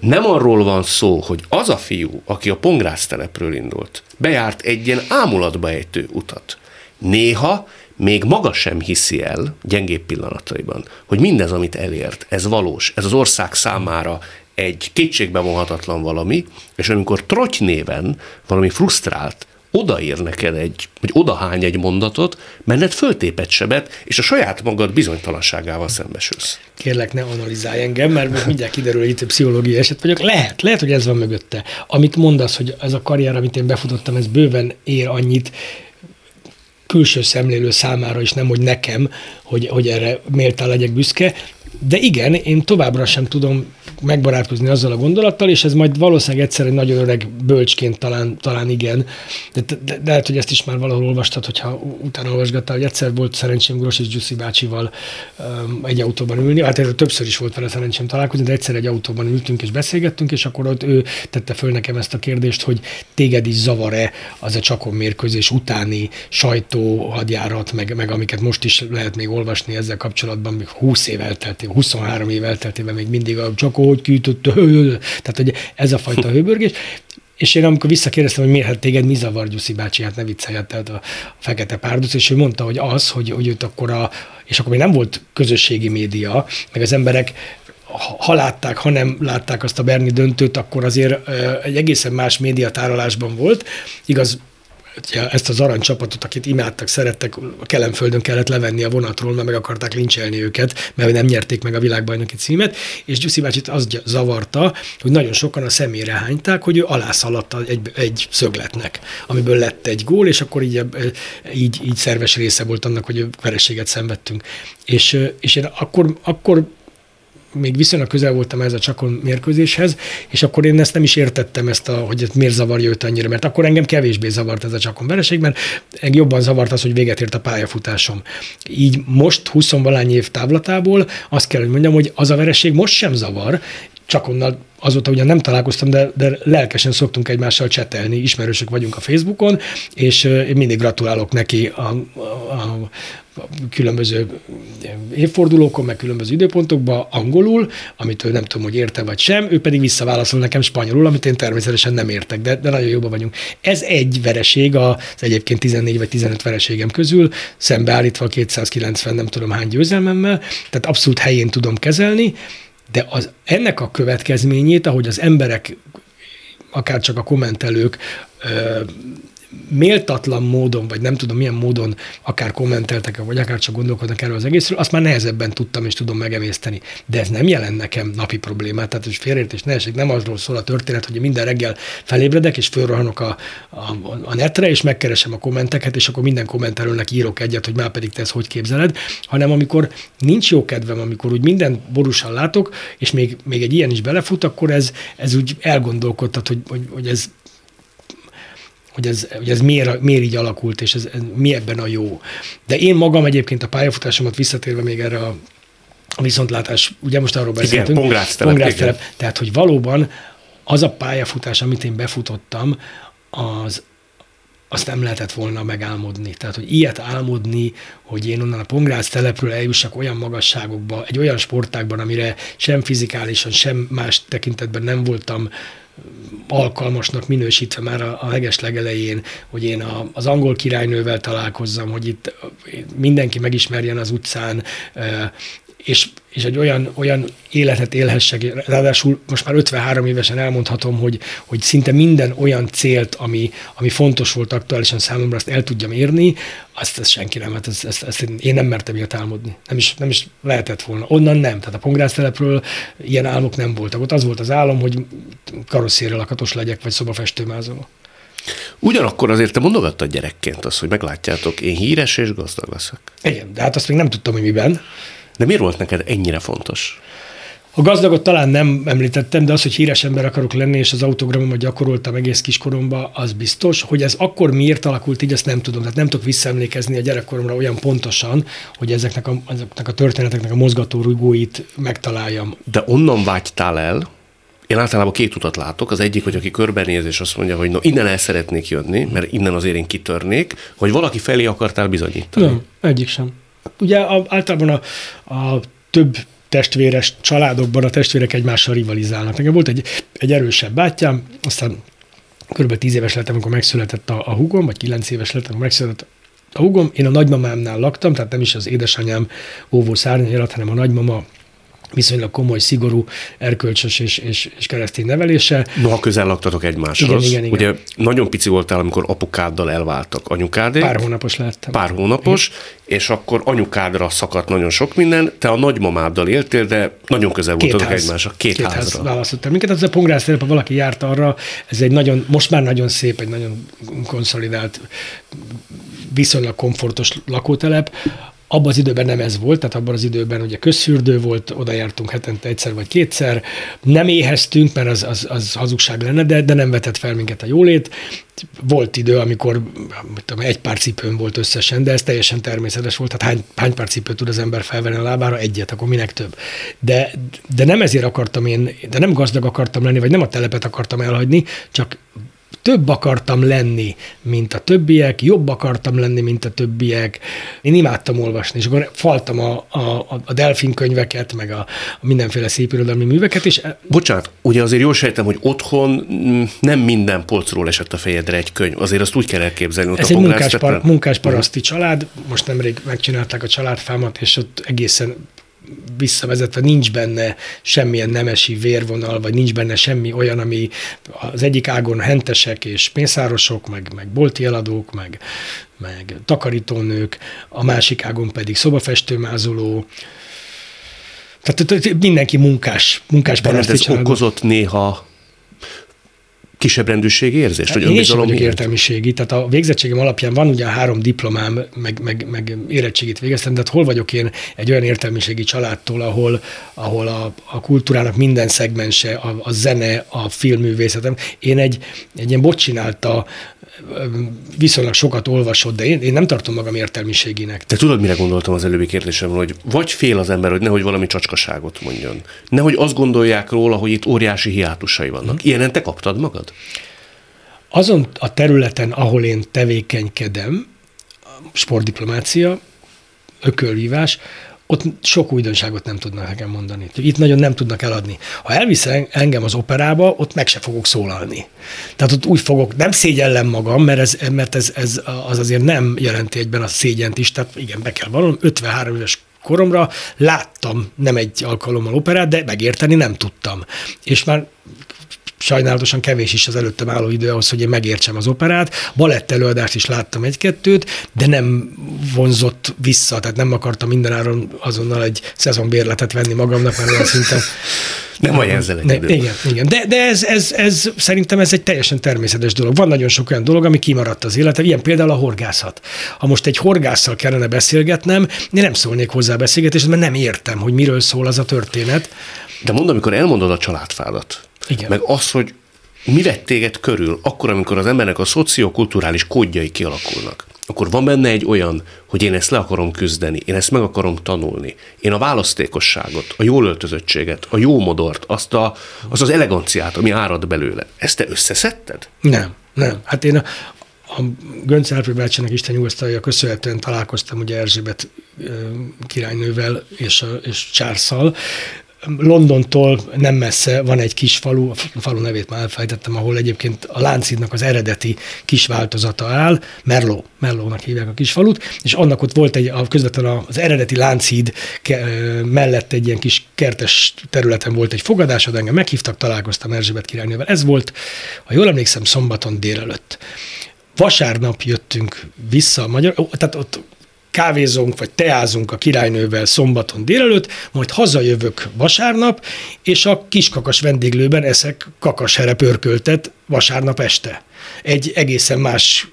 nem arról van szó, hogy az a fiú, aki a pongrász telepről indult, bejárt egy ilyen ámulatba ejtő utat, néha még maga sem hiszi el gyengébb pillanataiban, hogy mindez, amit elért, ez valós, ez az ország számára egy kétségbe vonhatatlan valami, és amikor Trotty néven valami frusztrált, odaír neked egy, vagy odahány egy mondatot, menned föltépet sebet, és a saját magad bizonytalanságával szembesülsz. Kérlek, ne analizálj engem, mert mindjárt kiderül, hogy itt pszichológiai eset vagyok. Lehet, lehet, hogy ez van mögötte. Amit mondasz, hogy ez a karrier, amit én befutottam, ez bőven ér annyit, külső szemlélő számára is, nem hogy nekem, hogy, hogy erre méltán legyek büszke, de igen, én továbbra sem tudom megbarátkozni azzal a gondolattal, és ez majd valószínűleg egyszer egy nagyon öreg bölcsként talán, talán igen, de, de, de lehet, hogy ezt is már valahol olvastad, hogyha utána olvasgattál, hogy egyszer volt szerencsém Gros és Gyuszi bácsival um, egy autóban ülni, hát erről többször is volt vele szerencsém találkozni, de egyszer egy autóban ültünk és beszélgettünk, és akkor ott ő tette föl nekem ezt a kérdést, hogy téged is zavar-e az a csakon mérkőzés utáni sajtó hadjárat, meg, meg amiket most is lehet még olvasni ezzel kapcsolatban, még 20 év elteltével, 23 év elteltével még mindig a csakó hogy kiütött, [laughs] tehát hogy ez a fajta [laughs] hőbörgés. És én amikor visszakérdeztem, hogy miért hát téged mi zavar, Gyuszi bácsi, hát ne viccelj, hát, tehát a, a fekete párduc, és ő mondta, hogy az, hogy, hogy őt akkor a, és akkor még nem volt közösségi média, meg az emberek ha látták, ha nem látták azt a Berni döntőt, akkor azért egy egészen más médiatárolásban volt. Igaz, ezt az aranycsapatot, akit imádtak, szerettek, a Kelemföldön kellett levenni a vonatról, mert meg akarták lincselni őket, mert nem nyerték meg a világbajnoki címet, és Gyuszi bácsit az zavarta, hogy nagyon sokan a szemére hányták, hogy ő alászaladt egy, egy szögletnek, amiből lett egy gól, és akkor így, így, így szerves része volt annak, hogy vereséget szenvedtünk. És, és én akkor, akkor még viszonylag közel voltam ez a csakon mérkőzéshez, és akkor én ezt nem is értettem, ezt a, hogy ez miért zavarja őt annyira, mert akkor engem kevésbé zavart ez a csakon vereség, mert jobban zavart az, hogy véget ért a pályafutásom. Így most 20 valány év távlatából azt kell, hogy mondjam, hogy az a vereség most sem zavar, csak onnan azóta ugyan nem találkoztam, de, de lelkesen szoktunk egymással csetelni, ismerősök vagyunk a Facebookon, és én mindig gratulálok neki a, a, a, különböző évfordulókon, meg különböző időpontokban angolul, amit ő nem tudom, hogy érte vagy sem, ő pedig visszaválaszol nekem spanyolul, amit én természetesen nem értek, de, de nagyon jobban vagyunk. Ez egy vereség az egyébként 14 vagy 15 vereségem közül, szembeállítva a 290 nem tudom hány győzelmemmel, tehát abszolút helyén tudom kezelni, de az, ennek a következményét, ahogy az emberek, akár csak a kommentelők ö, méltatlan módon, vagy nem tudom milyen módon akár kommenteltek, vagy akár csak gondolkodnak erről az egészről, azt már nehezebben tudtam és tudom megemészteni. De ez nem jelent nekem napi problémát, tehát hogy félreértés ne esik, nem azról szól a történet, hogy minden reggel felébredek, és fölrohanok a, a, a netre, és megkeresem a kommenteket, és akkor minden kommentelőnek írok egyet, hogy már pedig te ezt hogy képzeled, hanem amikor nincs jó kedvem, amikor úgy minden borúsan látok, és még, még egy ilyen is belefut, akkor ez, ez úgy elgondolkodtat, hogy, hogy, hogy ez hogy ez, hogy ez miért, miért így alakult, és ez, ez, mi ebben a jó. De én magam egyébként a pályafutásomat visszatérve még erre a, a viszontlátás, ugye most arról beszéltünk. Igen, Pongrác telep, Pongrác telep. Tehát, hogy valóban az a pályafutás, amit én befutottam, az, azt nem lehetett volna megálmodni. Tehát, hogy ilyet álmodni, hogy én onnan a Pongrác telepről eljussak olyan magasságokba, egy olyan sportákban, amire sem fizikálisan, sem más tekintetben nem voltam alkalmasnak minősítve már a, a leges legelején, hogy én a, az angol királynővel találkozzam, hogy itt mindenki megismerjen az utcán, és, és egy olyan, olyan életet élhessek, ráadásul most már 53 évesen elmondhatom, hogy, hogy szinte minden olyan célt, ami, ami fontos volt aktuálisan számomra, azt el tudjam érni, azt, azt senki nem, hát ezt, ezt, ezt én nem mertem ilyet álmodni. Nem is, nem is lehetett volna. Onnan nem. Tehát a Pongrász telepről ilyen álmok nem voltak. Ott az volt az álom, hogy karosszérre lakatos legyek, vagy szobafestőmázoló. Ugyanakkor azért te mondogattad gyerekként azt, hogy meglátjátok, én híres és gazdag leszek. Igen, de hát azt még nem tudtam, hogy miben. De miért volt neked ennyire fontos? A gazdagot talán nem említettem, de az, hogy híres ember akarok lenni, és az autogramomat gyakoroltam egész kiskoromban, az biztos. Hogy ez akkor miért alakult így, azt nem tudom. Tehát nem tudok visszaemlékezni a gyerekkoromra olyan pontosan, hogy ezeknek a, ezeknek a történeteknek a mozgatórugóit megtaláljam. De onnan vágytál el, én általában két utat látok. Az egyik, hogy aki körbenéz és azt mondja, hogy no, innen el szeretnék jönni, mert innen azért én kitörnék, hogy valaki felé akartál bizonyítani. Nem, egyik sem. Ugye a, általában a, a több testvéres családokban a testvérek egymással rivalizálnak. Nekem volt egy, egy erősebb bátyám, aztán kb. 10 éves lettem, amikor megszületett a, a hugom, vagy 9 éves lettem, amikor megszületett a húgom, én a nagymamámnál laktam, tehát nem is az édesanyám óvó szárnyalat, hanem a nagymama viszonylag komoly, szigorú, erkölcsös és, és, és keresztény nevelése. Noha közel laktatok egymáshoz. Igen, igen, igen. Ugye nagyon pici voltál, amikor apukáddal elváltak anyukádé. Pár hónapos lettem. Pár hónapos, igen. és akkor anyukádra szakadt nagyon sok minden. Te a nagymamáddal éltél, de nagyon közel voltatok egymásra. Két, Két házra. ház választottam minket. Az a pongrász ha valaki járt arra, ez egy nagyon, most már nagyon szép, egy nagyon konszolidált, viszonylag komfortos lakótelep, abban az időben nem ez volt, tehát abban az időben ugye közszűrdő volt, oda jártunk hetente egyszer vagy kétszer, nem éheztünk, mert az, az, az hazugság lenne, de, de nem vetett fel minket a jólét. Volt idő, amikor tudom, egy pár cipőn volt összesen, de ez teljesen természetes volt, tehát hány, hány pár cipőt tud az ember felvenni a lábára? Egyet, akkor minek több. De, de nem ezért akartam én, de nem gazdag akartam lenni, vagy nem a telepet akartam elhagyni, csak több akartam lenni, mint a többiek, jobb akartam lenni, mint a többiek. Én imádtam olvasni, és akkor faltam a, a, a delfin könyveket, meg a, a mindenféle szép irodalmi műveket, és... Bocsánat, ugye azért jól sejtem, hogy otthon nem minden polcról esett a fejedre egy könyv, azért azt úgy kell elképzelni. Ott Ez egy munkás, par, munkás paraszti család, most nemrég megcsinálták a családfámat, és ott egészen visszavezetve nincs benne semmilyen nemesi vérvonal, vagy nincs benne semmi olyan, ami az egyik ágon hentesek és pénzárosok, meg, meg bolti eladók, meg, meg takarítónők, a másik ágon pedig szobafestőmázoló, tehát mindenki munkás, munkás De ez okozott néha kisebb rendűségi érzést, hát Én is vagyok értelmiségi, tehát a végzettségem alapján van ugye a három diplomám, meg, meg, meg érettségit végeztem, de hát hol vagyok én egy olyan értelmiségi családtól, ahol, ahol a, a kultúrának minden szegmense, a, a zene, a filmművészetem, én egy, egy ilyen bocsinálta viszonylag sokat olvasott, de én, én nem tartom magam értelmiségének. Te tudod, mire gondoltam az előbbi kérdésemről, hogy vagy fél az ember, hogy nehogy valami csacskaságot mondjon. Nehogy azt gondolják róla, hogy itt óriási hiátusai vannak. Hmm. Ilyenen te kaptad magad? Azon a területen, ahol én tevékenykedem, sportdiplomácia, ökölvívás, ott sok újdonságot nem tudnak nekem mondani. Itt nagyon nem tudnak eladni. Ha elvisz engem az operába, ott meg se fogok szólalni. Tehát ott úgy fogok, nem szégyellem magam, mert ez, mert ez, ez az azért nem jelenti egyben a szégyent is, tehát igen, be kell vallanom, 53 éves koromra láttam nem egy alkalommal operát, de megérteni nem tudtam. És már sajnálatosan kevés is az előttem álló idő ahhoz, hogy én megértsem az operát. Balett előadást is láttam egy-kettőt, de nem vonzott vissza, tehát nem akartam mindenáron azonnal egy szezonbérletet venni magamnak, mert olyan szinten [laughs] nem egy ne, Igen, igen. De, de ez, ez, ez, szerintem ez egy teljesen természetes dolog. Van nagyon sok olyan dolog, ami kimaradt az életem, ilyen például a horgászat. Ha most egy horgásszal kellene beszélgetnem, én nem szólnék hozzá beszélgetésre, mert nem értem, hogy miről szól az a történet. De mondom, amikor elmondod a családfádat, igen. Meg az, hogy mi vett téged körül, akkor, amikor az embernek a szociokulturális kódjai kialakulnak, akkor van benne egy olyan, hogy én ezt le akarom küzdeni, én ezt meg akarom tanulni. Én a választékosságot, a jól öltözöttséget, a jó modort, azt, a, az az eleganciát, ami árad belőle, ezt te összeszedted? Nem, nem. Hát én a, a Gönc Árpé bácsának Isten nyugosztalja köszönhetően találkoztam ugye Erzsébet királynővel és, a, és Csárszal, Londontól nem messze van egy kis falu, a falu nevét már elfejtettem, ahol egyébként a Láncidnak az eredeti kis változata áll, Merló, Merlónak hívják a kis falut, és annak ott volt egy, közvetlenül az eredeti Lánchíd mellett egy ilyen kis kertes területen volt egy fogadás, engem meghívtak, találkoztam Erzsébet királynővel. Ez volt, ha jól emlékszem, szombaton délelőtt vasárnap jöttünk vissza a magyar, tehát ott kávézunk, vagy teázunk a királynővel szombaton délelőtt, majd hazajövök vasárnap, és a kiskakas vendéglőben eszek kakashere pörköltet vasárnap este. Egy egészen más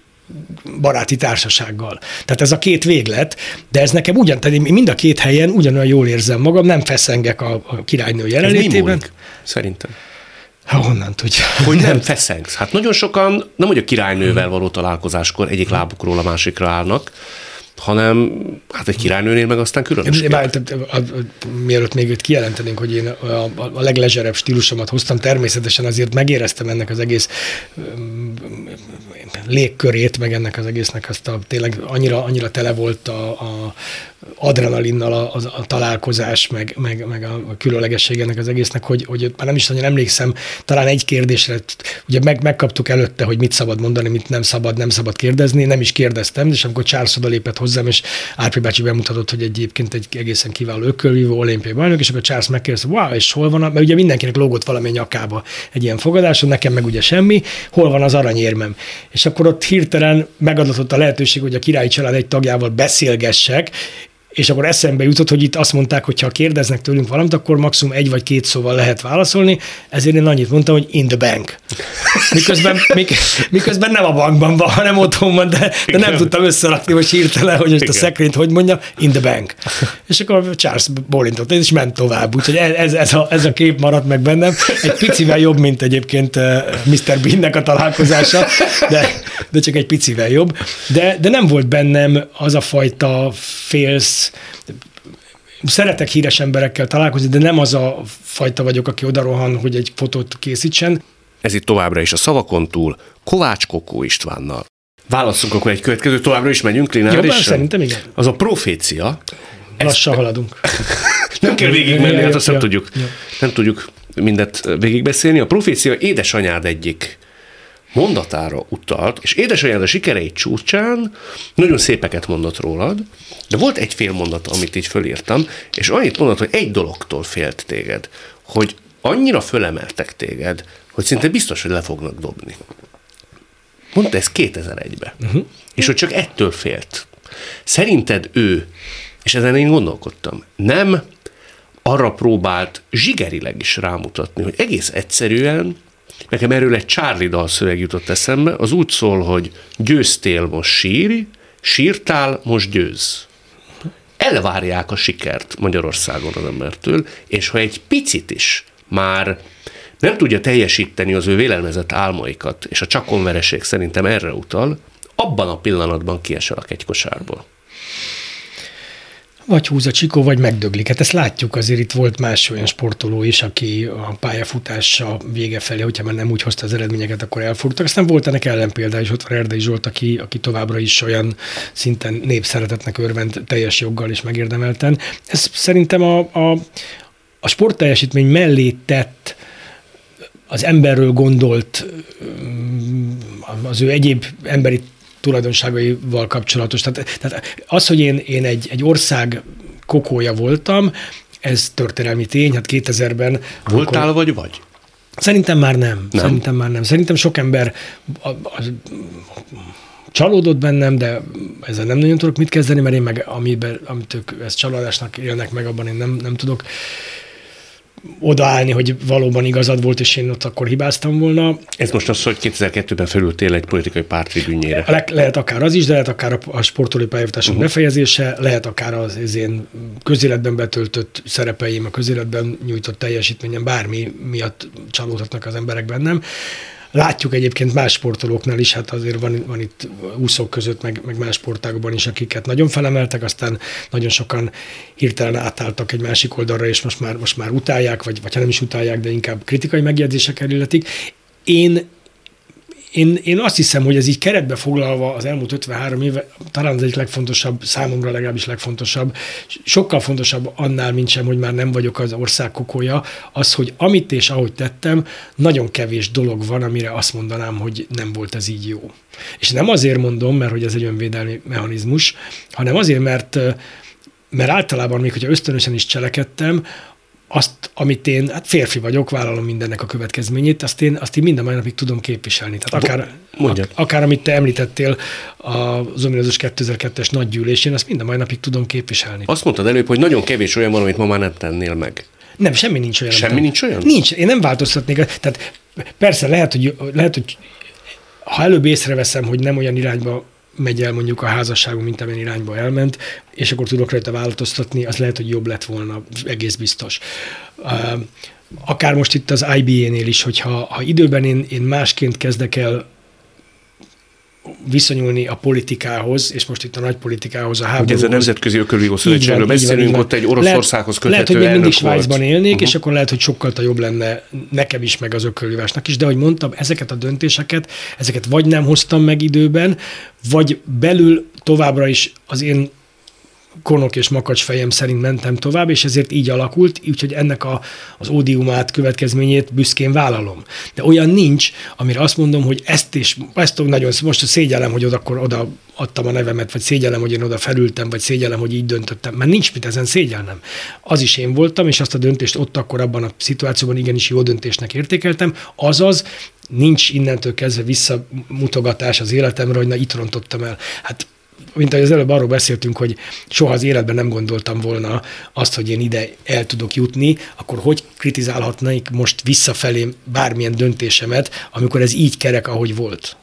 baráti társasággal. Tehát ez a két véglet, de ez nekem ugyan, tehát én mind a két helyen ugyanolyan jól érzem magam, nem feszengek a, a királynő jelenlétében. Ez szerintem? Ha honnan tudja? Hogy nem [laughs] feszengsz. Hát nagyon sokan, nem hogy a királynővel való találkozáskor egyik lábukról a másikra állnak, hanem hát egy királynőnél meg aztán különös. Mielőtt még őt kijelentenénk, hogy én a, a leglezserebb stílusomat hoztam, természetesen azért megéreztem ennek az egész légkörét, meg ennek az egésznek azt a tényleg annyira, annyira tele volt a, a adrenalinnal a, a, a találkozás, meg, meg, meg a, a különlegesség ennek az egésznek, hogy, hogy már nem is nagyon emlékszem, talán egy kérdésre, ugye meg, megkaptuk előtte, hogy mit szabad mondani, mit nem szabad, nem szabad kérdezni, nem is kérdeztem, és amikor Charles oda lépett hozzám, és Árpi bácsi bemutatott, hogy egyébként egy egészen kiváló ökölvívó olimpiai bajnok, és akkor Charles megkérdezte, wow, és hol van, mert ugye mindenkinek lógott valami nyakába egy ilyen fogadáson, nekem meg ugye semmi, hol van az aranyérmem. És akkor ott hirtelen megadatott a lehetőség, hogy a királyi család egy tagjával beszélgessek, és akkor eszembe jutott, hogy itt azt mondták, hogy ha kérdeznek tőlünk valamit, akkor maximum egy vagy két szóval lehet válaszolni, ezért én annyit mondtam, hogy in the bank. Miközben, mik, miközben nem a bankban van, hanem otthon van, de, de nem tudtam összerakni most hirtelen, hogy ezt a szekrényt hogy mondja, in the bank. És akkor Charles bólintott, és ment tovább. Úgyhogy ez, ez, a, ez a kép maradt meg bennem. Egy picivel jobb, mint egyébként eh, Mr. Bean-nek a találkozása, de, de csak egy picivel jobb. De, de nem volt bennem az a fajta félsz, szeretek híres emberekkel találkozni, de nem az a fajta vagyok, aki oda rohan, hogy egy fotót készítsen. Ez itt továbbra is a szavakon túl Kovács Kokó Istvánnal. Válaszunk akkor egy következő, továbbra is megyünk lineárisan? szerintem igen. Az a profécia. Lassan haladunk. [laughs] nem kell végigmenni, hát azt nem tudjuk. Nem tudjuk mindet végigbeszélni. A profécia édesanyád egyik mondatára utalt, és édesanyád a sikerei csúcsán nagyon szépeket mondott rólad, de volt egy fél mondat, amit így fölírtam, és annyit mondott, hogy egy dologtól félt téged, hogy annyira fölemeltek téged, hogy szinte biztos, hogy le fognak dobni. Mondta ezt 2001-ben. Uh-huh. És hogy csak ettől félt. Szerinted ő, és ezen én gondolkodtam, nem arra próbált zsigerileg is rámutatni, hogy egész egyszerűen Nekem erről egy Charlie dalszöveg jutott eszembe, az úgy szól, hogy győztél, most sírj, sírtál, most győz. Elvárják a sikert Magyarországon az embertől, és ha egy picit is már nem tudja teljesíteni az ő vélelmezett álmaikat, és a csakonvereség szerintem erre utal, abban a pillanatban kiesel a kegykosárból vagy húz a csikó, vagy megdöglik. Hát ezt látjuk, azért itt volt más olyan sportoló is, aki a pályafutása vége felé, hogyha már nem úgy hozta az eredményeket, akkor elfogtak. Aztán volt ennek ellenpélda is, ott van Erdei Zsolt, aki, aki továbbra is olyan szinten népszeretetnek örvend teljes joggal és megérdemelten. Ez szerintem a, a, a sportteljesítmény mellé tett az emberről gondolt, az ő egyéb emberi tulajdonságaival kapcsolatos. Tehát, tehát az, hogy én, én egy, egy ország kokója voltam, ez történelmi tény, hát 2000-ben... Voltál akkor, vagy vagy? Szerintem már nem. nem. Szerintem már nem. Szerintem sok ember a, a, csalódott bennem, de ezzel nem nagyon tudok mit kezdeni, mert én meg amiben, amit ők ezt csalódásnak élnek meg, abban én nem, nem tudok odaállni, hogy valóban igazad volt, és én ott akkor hibáztam volna. Ez most az, hogy 2002-ben felültél egy politikai pártribűnyére. Le, lehet akár az is, de lehet akár a, sportolói pályafutásom uh-huh. befejezése, lehet akár az, az én közéletben betöltött szerepeim, a közéletben nyújtott teljesítményem, bármi miatt csalódhatnak az emberek bennem. Látjuk egyébként más sportolóknál is, hát azért van, van itt úszók között, meg, meg más sportágokban is, akiket nagyon felemeltek, aztán nagyon sokan hirtelen átálltak egy másik oldalra, és most már, most már utálják, vagy, vagy ha nem is utálják, de inkább kritikai megjegyzések illetik. Én én, én azt hiszem, hogy ez így keretbe foglalva az elmúlt 53 éve talán az egyik legfontosabb, számomra legalábbis legfontosabb, sokkal fontosabb annál, mint sem, hogy már nem vagyok az ország kokója, az, hogy amit és ahogy tettem, nagyon kevés dolog van, amire azt mondanám, hogy nem volt ez így jó. És nem azért mondom, mert hogy ez egy önvédelmi mechanizmus, hanem azért, mert mert általában még, hogyha ösztönösen is cselekedtem, azt, amit én, hát férfi vagyok, vállalom mindennek a következményét, azt én, azt én minden mai napig tudom képviselni. Tehát akár, ak, akár amit te említettél az ominózus 2002-es nagygyűlésén, azt minden mai napig tudom képviselni. Azt mondtad előbb, hogy nagyon kevés olyan van, amit ma már nem tennél meg. Nem, semmi nincs olyan. Semmi nincs olyan? Nincs, én nem változtatnék. Tehát persze lehet, hogy, lehet, hogy ha előbb észreveszem, hogy nem olyan irányba megy el mondjuk a házasságunk, mint amilyen irányba elment, és akkor tudok rajta változtatni, az lehet, hogy jobb lett volna, egész biztos. Akár most itt az IBA-nél is, hogyha ha időben én, én másként kezdek el viszonyulni a politikához, és most itt a nagy politikához, a háborúhoz. Ugye ez a Nemzetközi Ökölvívó Szövetségről beszélünk, ott egy Oroszországhoz köthető Lehet, hogy még mindig Svájcban élnék, uh-huh. és akkor lehet, hogy sokkal jobb lenne nekem is, meg az ökölvívásnak is, de ahogy mondtam, ezeket a döntéseket, ezeket vagy nem hoztam meg időben, vagy belül továbbra is az én konok és makacs fejem szerint mentem tovább, és ezért így alakult, úgyhogy ennek a, az ódiumát, következményét büszkén vállalom. De olyan nincs, amire azt mondom, hogy ezt is, ezt nagyon, most szégyellem, hogy oda, akkor oda adtam a nevemet, vagy szégyellem, hogy én oda felültem, vagy szégyellem, hogy így döntöttem, mert nincs mit ezen szégyelnem. Az is én voltam, és azt a döntést ott akkor abban a szituációban igenis jó döntésnek értékeltem, azaz nincs innentől kezdve visszamutogatás az életemre, hogy na itt rontottam el. Hát mint ahogy az előbb arról beszéltünk, hogy soha az életben nem gondoltam volna azt, hogy én ide el tudok jutni, akkor hogy kritizálhatnék most visszafelé bármilyen döntésemet, amikor ez így kerek, ahogy volt,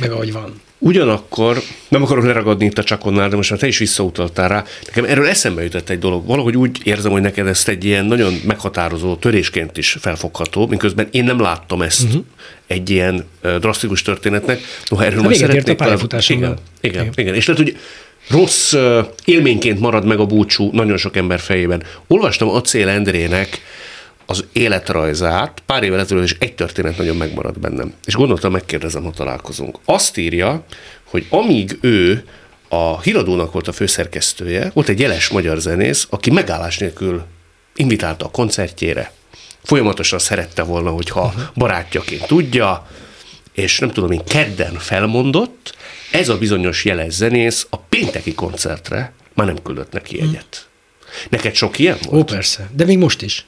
meg ahogy van. Ugyanakkor, nem akarok leragadni itt a csakonnál, de most már te is visszautaltál rá, nekem erről eszembe jutott egy dolog. Valahogy úgy érzem, hogy neked ezt egy ilyen nagyon meghatározó törésként is felfogható, miközben én nem láttam ezt uh-huh. Egy ilyen drasztikus történetnek. Noha erről majd szeretnék... a pályafutásommal. Igen, igen, igen, igen. És lehet, hogy rossz élményként marad meg a búcsú nagyon sok ember fejében. Olvastam Acél Endrének az életrajzát, pár évvel ezelőtt is egy történet nagyon megmaradt bennem. És gondoltam, megkérdezem, ha találkozunk. Azt írja, hogy amíg ő a híradónak volt a főszerkesztője, volt egy jeles magyar zenész, aki megállás nélkül invitálta a koncertjére. Folyamatosan szerette volna, hogyha uh-huh. barátjaként tudja, és nem tudom én, kedden felmondott, ez a bizonyos jeles zenész a pénteki koncertre már nem küldött neki jegyet. Uh-huh. Neked sok ilyen volt? Ó, persze, de még most is.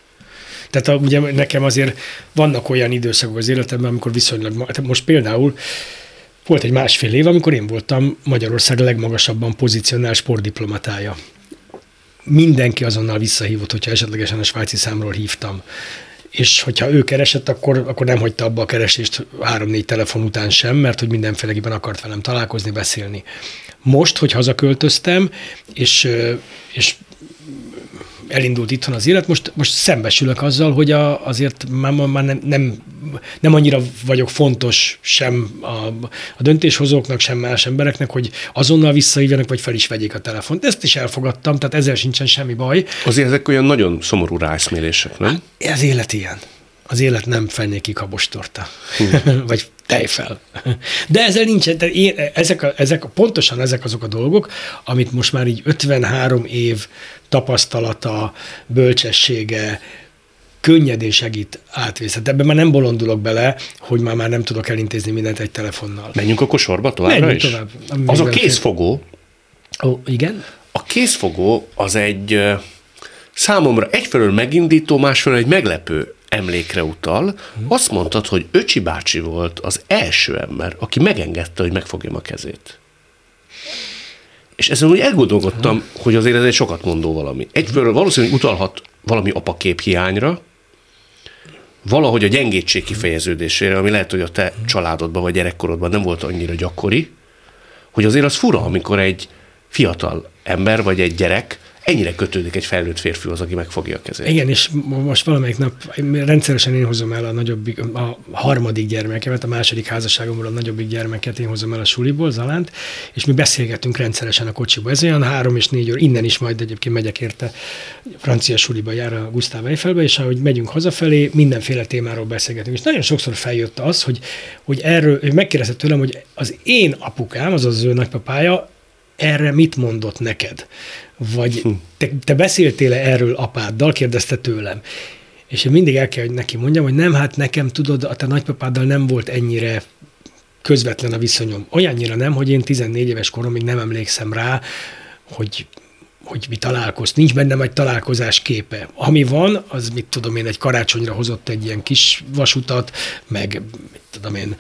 Tehát a, ugye nekem azért vannak olyan időszakok az életemben, amikor viszonylag, most például volt egy másfél év, amikor én voltam Magyarország legmagasabban pozícionál sportdiplomatája. Mindenki azonnal visszahívott, hogyha esetlegesen a svájci számról hívtam és hogyha ő keresett, akkor, akkor nem hagyta abba a keresést három-négy telefon után sem, mert hogy mindenféleképpen akart velem találkozni, beszélni. Most, hogy hazaköltöztem, és, és elindult itthon az élet, most, most szembesülök azzal, hogy a, azért már, már nem, nem, nem annyira vagyok fontos sem a, a döntéshozóknak, sem más embereknek, hogy azonnal visszahívjanak, vagy fel is vegyék a telefont. Ezt is elfogadtam, tehát ezzel sincsen semmi baj. Azért ezek olyan nagyon szomorú rászmélések, nem? Hát, az élet ilyen. Az élet nem fenéki kabostorta, [laughs] vagy tejfel. De ezzel nincsen, de én, ezek, a, ezek a, pontosan ezek azok a dolgok, amit most már így 53 év tapasztalata, bölcsessége, könnyedén segít átvészet. Ebben már nem bolondulok bele, hogy már, már nem tudok elintézni mindent egy telefonnal. Menjünk akkor sorba továbbra Menjünk is? tovább. Az a kézfogó. Ó, igen? A kézfogó az egy számomra egyfelől megindító, másfelől egy meglepő emlékre utal. Azt mondtad, hogy Öcsi bácsi volt az első ember, aki megengedte, hogy megfogjam a kezét. És ezen úgy elgondolkodtam, hogy azért ez egy sokat mondó valami. Egyfelől valószínűleg utalhat valami apakép hiányra, valahogy a gyengétség kifejeződésére, ami lehet, hogy a te családodban vagy gyerekkorodban nem volt annyira gyakori, hogy azért az fura, amikor egy fiatal ember vagy egy gyerek ennyire kötődik egy felnőtt férfihoz, aki megfogja a kezét. Igen, és most valamelyik nap rendszeresen én hozom el a nagyobbik, a harmadik gyermekemet, a második házasságomból a nagyobbik gyermeket én hozom el a suliból, Zalánt, és mi beszélgetünk rendszeresen a kocsiba. Ez olyan három és négy óra, innen is majd egyébként megyek érte, francia suliba jár a Gustav Eiffelbe, és ahogy megyünk hazafelé, mindenféle témáról beszélgetünk. És nagyon sokszor feljött az, hogy, hogy erről, hogy megkérdezte tőlem, hogy az én apukám, azaz az ő nagypapája, erre mit mondott neked? Vagy hm. te, te beszéltél-e erről apáddal, kérdezte tőlem. És én mindig el kell, hogy neki mondjam, hogy nem, hát nekem tudod, a te nagypapáddal nem volt ennyire közvetlen a viszonyom. Olyannyira nem, hogy én 14 éves koromig nem emlékszem rá, hogy hogy mi találkozt, nincs bennem egy találkozás képe. Ami van, az mit tudom én, egy karácsonyra hozott egy ilyen kis vasutat, meg tudom én,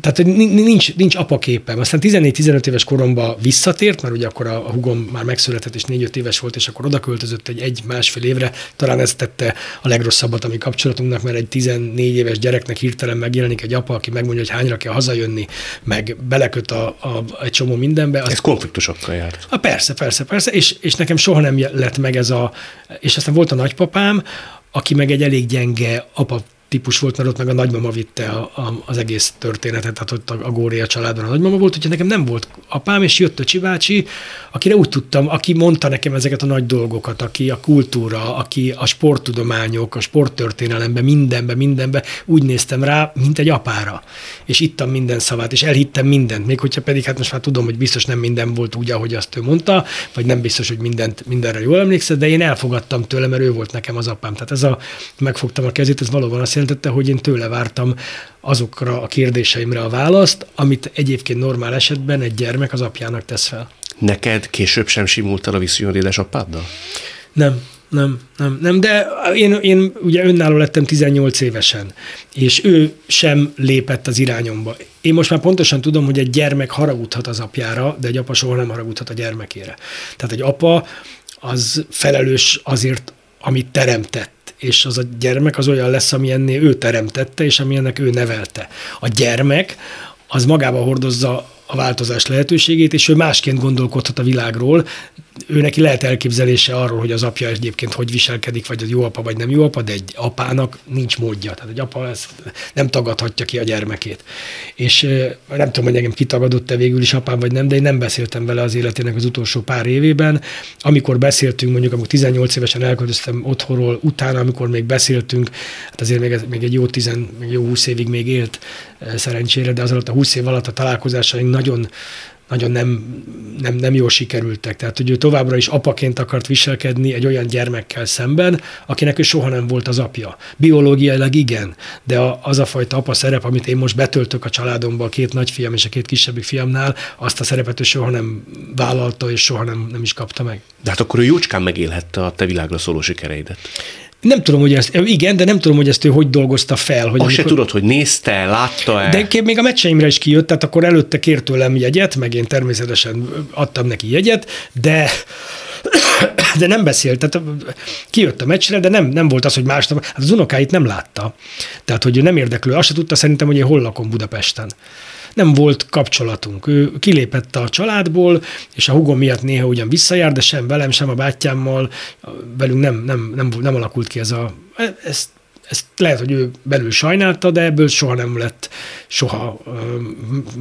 tehát nincs, nincs apaképem. Aztán 14-15 éves koromban visszatért, mert ugye akkor a, a hugom már megszületett, és 4-5 éves volt, és akkor oda költözött egy egy-másfél évre. Talán ez tette a legrosszabbat a mi kapcsolatunknak, mert egy 14 éves gyereknek hirtelen megjelenik egy apa, aki megmondja, hogy hányra kell hazajönni, meg beleköt a, a, egy csomó mindenbe. Az, ez konfliktusokkal járt. A, persze, persze, persze, és, és nekem soha nem lett meg ez a, és aztán volt a nagypapám, aki meg egy elég gyenge apa típus volt, mert ott meg a nagymama vitte a, a, az egész történetet, tehát ott a, a Gória családban a nagymama volt, úgyhogy nekem nem volt apám, és jött a Csibácsi, akire úgy tudtam, aki mondta nekem ezeket a nagy dolgokat, aki a kultúra, aki a sporttudományok, a sporttörténelemben, mindenbe, mindenbe, úgy néztem rá, mint egy apára. És ittam minden szavát, és elhittem mindent, még hogyha pedig hát most már tudom, hogy biztos nem minden volt úgy, ahogy azt ő mondta, vagy nem biztos, hogy mindent, mindenre jól emlékszem, de én elfogadtam tőle, mert ő volt nekem az apám. Tehát ez a, megfogtam a kezét, ez valóban azt jelentette, hogy én tőle vártam azokra a kérdéseimre a választ, amit egyébként normál esetben egy gyermek az apjának tesz fel. Neked később sem simult el a viszonyod édesapáddal? Nem, nem, nem, nem, de én, én ugye önálló lettem 18 évesen, és ő sem lépett az irányomba. Én most már pontosan tudom, hogy egy gyermek haragudhat az apjára, de egy apa soha nem haragudhat a gyermekére. Tehát egy apa az felelős azért, amit teremtett és az a gyermek az olyan lesz, amilyenné ő teremtette, és amilyennek ő nevelte. A gyermek az magába hordozza a változás lehetőségét, és ő másként gondolkodhat a világról, ő neki lehet elképzelése arról, hogy az apja egyébként hogy viselkedik, vagy az jó apa, vagy nem jó apa, de egy apának nincs módja. Tehát egy apa ezt nem tagadhatja ki a gyermekét. És nem tudom, hogy engem kitagadott-e végül is apám, vagy nem, de én nem beszéltem vele az életének az utolsó pár évében. Amikor beszéltünk, mondjuk amikor 18 évesen elköltöztem otthonról, utána, amikor még beszéltünk, hát azért még, még egy jó, 10, még jó 20 évig még élt szerencsére, de az alatt a 20 év alatt a találkozásaink nagyon nagyon nem, nem, nem jól sikerültek. Tehát, hogy ő továbbra is apaként akart viselkedni egy olyan gyermekkel szemben, akinek ő soha nem volt az apja. Biológiailag igen, de a, az a fajta apa szerep, amit én most betöltök a családomban, a két nagyfiam és a két kisebbik fiamnál, azt a szerepet ő soha nem vállalta, és soha nem, nem is kapta meg. De hát akkor ő jócskán megélhette a te világra szóló sikereidet. Nem tudom, hogy ezt, igen, de nem tudom, hogy ezt ő hogy dolgozta fel. Hogy Azt amikor, se tudod, hogy nézte, látta-e? De még a meccseimre is kijött, tehát akkor előtte kért tőlem jegyet, meg én természetesen adtam neki jegyet, de de nem beszélt, tehát kijött a meccsre, de nem, nem volt az, hogy másnap, hát az unokáit nem látta. Tehát, hogy ő nem érdeklő, azt se tudta szerintem, hogy én hol lakom Budapesten nem volt kapcsolatunk. Ő kilépett a családból, és a hugom miatt néha ugyan visszajár, de sem velem, sem a bátyámmal, velünk nem, nem, nem, nem alakult ki ez a... Ezt ezt lehet, hogy ő belül sajnálta, de ebből soha nem lett soha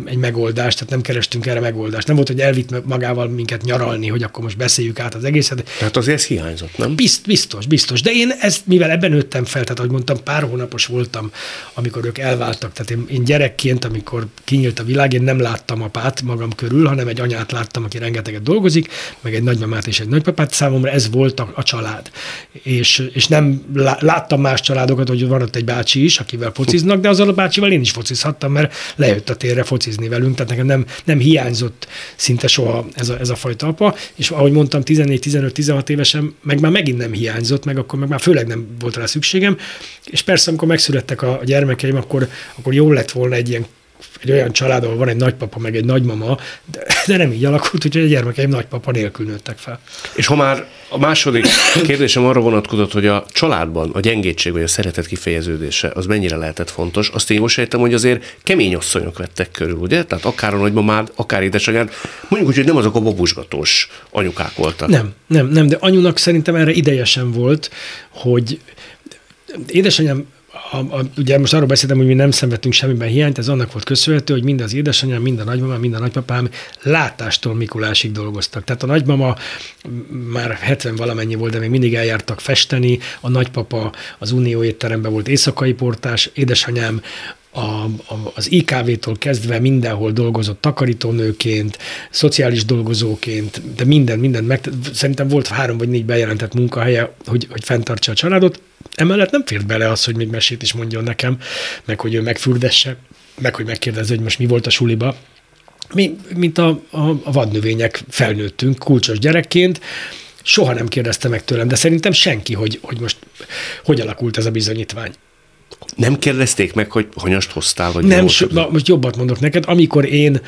egy megoldás, tehát nem kerestünk erre megoldást. Nem volt, hogy elvitt magával minket nyaralni, hogy akkor most beszéljük át az egészet. Tehát azért ez hiányzott, nem? Bizt, biztos, biztos. De én ezt, mivel ebben nőttem fel, tehát ahogy mondtam, pár hónapos voltam, amikor ők elváltak. Tehát én, én gyerekként, amikor kinyílt a világ, én nem láttam apát magam körül, hanem egy anyát láttam, aki rengeteget dolgozik, meg egy nagymamát és egy nagypapát. Számomra ez volt a, a család. És, és nem láttam más családok dolgot, hogy van ott egy bácsi is, akivel fociznak, de azzal a bácsival én is focizhattam, mert lejött a térre focizni velünk, tehát nekem nem, nem hiányzott szinte soha ez a, ez a fajta apa, és ahogy mondtam, 14-15-16 évesen meg már megint nem hiányzott, meg akkor meg már főleg nem volt rá szükségem, és persze, amikor megszülettek a gyermekeim, akkor, akkor jól lett volna egy ilyen egy olyan család, ahol van egy nagypapa, meg egy nagymama, de, de nem így alakult, hogy a gyermekeim nagypapa nélkül nőttek fel. És ha már a második kérdésem arra vonatkozott, hogy a családban a gyengétség vagy a szeretet kifejeződése az mennyire lehetett fontos, azt én most sejtem, hogy azért kemény asszonyok vettek körül, ugye? Tehát akár a nagymamád, akár édesanyád, mondjuk úgy, hogy nem azok a babusgatós anyukák voltak. Nem, nem, nem, de anyunak szerintem erre ideje sem volt, hogy édesanyám a, a, ugye most arról beszéltem, hogy mi nem szenvedtünk semmiben hiányt, ez annak volt köszönhető, hogy mind az édesanyám, mind a nagymama, mind a nagypapám látástól Mikulásig dolgoztak. Tehát a nagymama már 70 valamennyi volt, de még mindig eljártak festeni, a nagypapa az Unió étteremben volt éjszakai portás, édesanyám a, a, az IKV-tól kezdve mindenhol dolgozott takarítónőként, szociális dolgozóként, de minden, minden meg, szerintem volt három vagy négy bejelentett munkahelye, hogy, hogy fenntartsa a családot. Emellett nem fért bele az, hogy még mesét is mondjon nekem, meg hogy ő megfürdesse, meg hogy megkérdezze, hogy most mi volt a suliba. Mi, mint a, a, a vadnövények felnőttünk kulcsos gyerekként, soha nem kérdezte meg tőlem, de szerintem senki, hogy, hogy most hogy alakult ez a bizonyítvány. Nem kérdezték meg, hogy hanyast hoztál? Vagy nem, so, na, most jobbat mondok neked, amikor én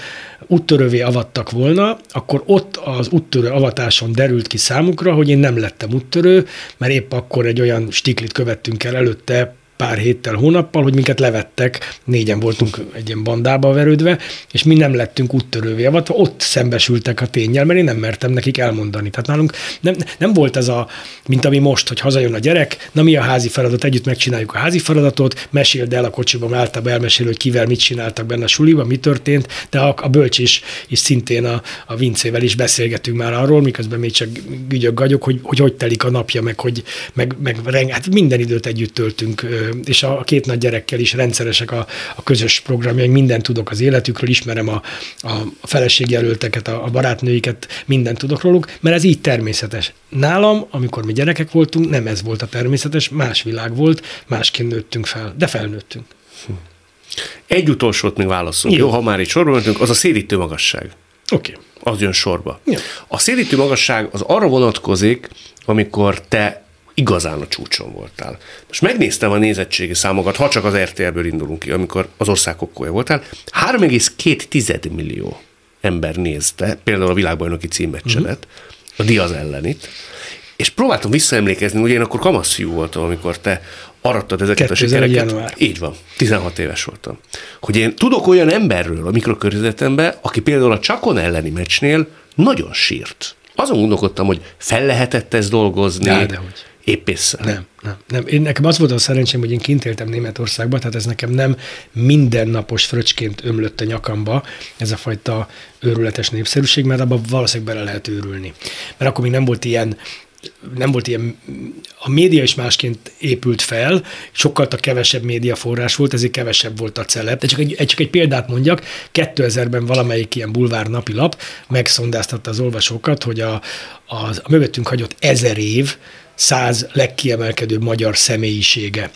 úttörővé avattak volna, akkor ott az úttörő avatáson derült ki számukra, hogy én nem lettem úttörő, mert épp akkor egy olyan stiklit követtünk el előtte, pár héttel, hónappal, hogy minket levettek, négyen voltunk egy ilyen bandába verődve, és mi nem lettünk úttörővé avatva, ott szembesültek a tényel, mert én nem mertem nekik elmondani. Tehát nálunk nem, nem volt ez a, mint ami most, hogy hazajön a gyerek, na mi a házi feladat, együtt megcsináljuk a házi feladatot, meséld el a kocsiban, általában elmesél, hogy kivel mit csináltak benne a suliban, mi történt, de a, a bölcs is, is szintén a, a Vincével is beszélgetünk már arról, miközben még csak gügyök gagyok, hogy, hogy hogy telik a napja, meg hogy meg, meg hát minden időt együtt töltünk, és a, a két nagy gyerekkel is rendszeresek a, a közös programjaink, mindent tudok az életükről, ismerem a, a feleségjelölteket, a, a barátnőiket, mindent tudok róluk, mert ez így természetes. Nálam, amikor mi gyerekek voltunk, nem ez volt a természetes, más világ volt, másként nőttünk fel, de felnőttünk. Egy utolsót még válaszolunk. Jó, ha már itt sorba mentünk, az a szélítő magasság. Oké. Okay. Az jön sorba. Ja. A szélítő magasság az arra vonatkozik, amikor te igazán a csúcson voltál. Most megnéztem a nézettségi számokat, ha csak az RTL-ből indulunk ki, amikor az ország kokkója voltál. 3,2 millió ember nézte, például a világbajnoki címmeccsedet, uh-huh. a Diaz ellenit, és próbáltam visszaemlékezni, ugye én akkor kamaszfiú voltam, amikor te arattad ezeket a sikereket. Január. Így van, 16 éves voltam. Hogy én tudok olyan emberről a mikrokörnyezetemben, aki például a Csakon elleni meccsnél nagyon sírt. Azon gondolkodtam, hogy fel lehetett ezt dolgozni. De, dehogy. Épp észre. Nem, nem, nem. Én, nekem az volt a szerencsém, hogy én kint éltem Németországban, tehát ez nekem nem mindennapos fröccsként ömlött a nyakamba, ez a fajta őrületes népszerűség, mert abban valószínűleg bele lehet őrülni. Mert akkor még nem volt ilyen nem volt ilyen, a média is másként épült fel, sokkal a kevesebb médiaforrás volt, ezért kevesebb volt a celeb. De csak egy, csak egy példát mondjak, 2000-ben valamelyik ilyen bulvár napilap megszondáztatta az olvasókat, hogy a, a, a mögöttünk hagyott ezer év száz legkiemelkedőbb magyar személyisége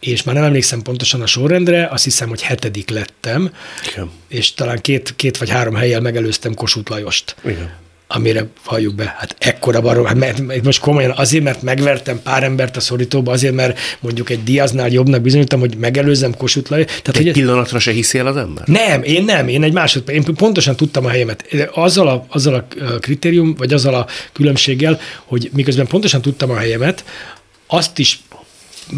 és már nem emlékszem pontosan a sorrendre, azt hiszem, hogy hetedik lettem, Igen. és talán két, két vagy három helyjel megelőztem Kossuth Lajost. Igen amire valljuk be, hát ekkora barom, hát mert, most komolyan azért, mert megvertem pár embert a szorítóba, azért, mert mondjuk egy Diaznál jobbnak bizonyítom, hogy megelőzem Kossuth Lajos. Tehát, egy hogy pillanatra se hiszél az ember? Nem, én nem, én egy másodperc, én pontosan tudtam a helyemet. Azzal a, azzal a kritérium, vagy azzal a különbséggel, hogy miközben pontosan tudtam a helyemet, azt is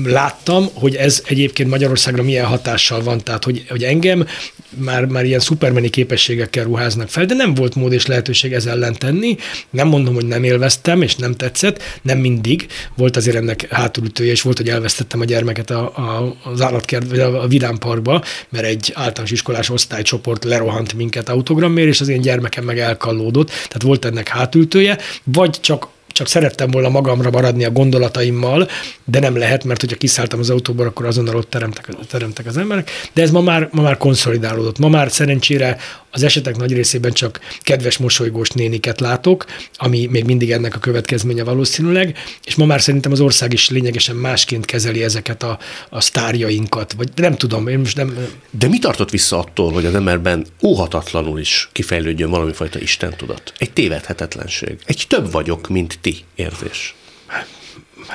láttam, hogy ez egyébként Magyarországra milyen hatással van, tehát hogy, hogy engem már, már ilyen szupermeni képességekkel ruháznak fel, de nem volt mód és lehetőség ez ellen tenni. Nem mondom, hogy nem élveztem, és nem tetszett, nem mindig. Volt azért ennek hátulütője, és volt, hogy elvesztettem a gyermeket a, a, az állatkert, vagy a, a Vidám Parkba, mert egy általános iskolás osztálycsoport lerohant minket autogrammér, és az én gyermekem meg elkallódott. Tehát volt ennek hátulütője, vagy csak csak szerettem volna magamra maradni a gondolataimmal, de nem lehet, mert hogyha kiszálltam az autóból, akkor azonnal ott teremtek, teremtek az emberek. De ez ma már, ma már konszolidálódott. Ma már szerencsére az esetek nagy részében csak kedves mosolygós néniket látok, ami még mindig ennek a következménye valószínűleg, és ma már szerintem az ország is lényegesen másként kezeli ezeket a, a sztárjainkat, vagy nem tudom, én most nem... De mi tartott vissza attól, hogy az emberben óhatatlanul is kifejlődjön valami fajta tudat? Egy tévedhetetlenség. Egy több vagyok, mint ti érzés.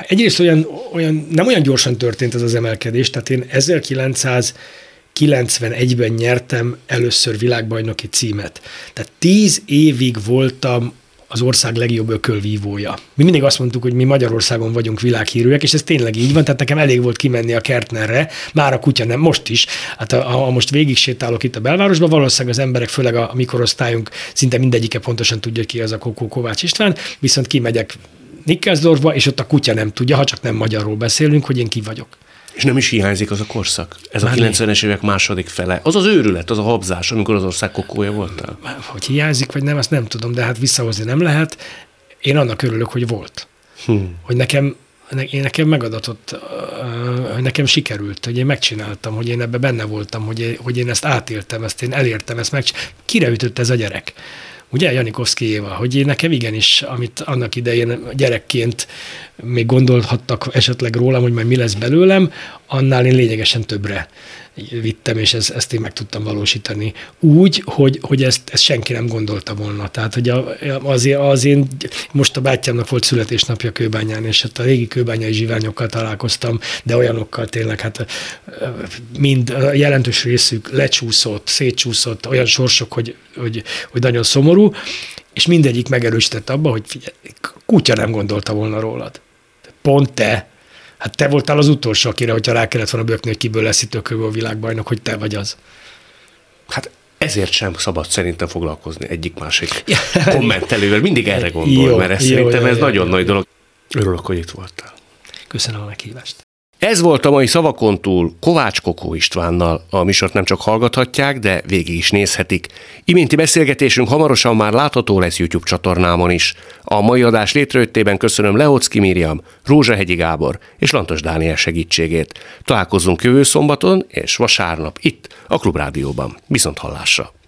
Egyrészt olyan, olyan, nem olyan gyorsan történt ez az emelkedés, tehát én 1900 91-ben nyertem először világbajnoki címet. Tehát tíz évig voltam az ország legjobb ökölvívója. Mi mindig azt mondtuk, hogy mi Magyarországon vagyunk világhírűek, és ez tényleg így van, tehát nekem elég volt kimenni a Kertnerre, már a kutya nem, most is. Hát ha most végig sétálok itt a belvárosban, valószínűleg az emberek, főleg a mikorosztályunk szinte mindegyike pontosan tudja, ki az a Kokó Kovács István, viszont kimegyek Nikkelsdorfba, és ott a kutya nem tudja, ha csak nem magyarról beszélünk, hogy én ki vagyok. És nem is hiányzik az a korszak. Ez Már a 90-es évek második fele. Az az őrület, az a habzás, amikor az ország kokója voltál. Hogy hiányzik, vagy nem, azt nem tudom, de hát visszahozni nem lehet. Én annak örülök, hogy volt. Hmm. Hogy nekem, én nekem megadatott, hogy nekem sikerült, hogy én megcsináltam, hogy én ebbe benne voltam, hogy én, hogy én ezt átéltem, ezt én elértem, ezt meg. Kire ütött ez a gyerek? Ugye Janikovszki Éva, hogy én nekem igenis, amit annak idején gyerekként még gondolhattak esetleg rólam, hogy majd mi lesz belőlem, annál én lényegesen többre vittem, és ezt, ezt én meg tudtam valósítani. Úgy, hogy, hogy ezt, ezt senki nem gondolta volna. Tehát, hogy az, az én, most a bátyámnak volt születésnapja Kőbányán, és hát a régi kőbányai zsiványokkal találkoztam, de olyanokkal tényleg, hát mind a jelentős részük lecsúszott, szétcsúszott, olyan sorsok, hogy, hogy, hogy nagyon szomorú, és mindegyik megerősített abba, hogy figyelj, kutya nem gondolta volna rólad. Pont te Hát te voltál az utolsó, akire, hogyha rá kellett volna bökni, hogy kiből lesz itt a világbajnok, hogy te vagy az. Hát ezért sem szabad szerintem foglalkozni egyik-másik [laughs] kommentelővel. Mindig erre gondol, jó, mert ez jó, szerintem jó, ez jó, nagyon jó, nagy dolog. Örülök, hogy itt voltál. Köszönöm a meghívást. Ez volt a mai szavakon túl Kovács Kokó Istvánnal. A műsort nem csak hallgathatják, de végig is nézhetik. Iménti beszélgetésünk hamarosan már látható lesz YouTube csatornámon is. A mai adás létrejöttében köszönöm Leocki Miriam, Rózsahegyi Gábor és Lantos Dániel segítségét. Találkozunk jövő szombaton és vasárnap itt a Klubrádióban. Viszont hallásra!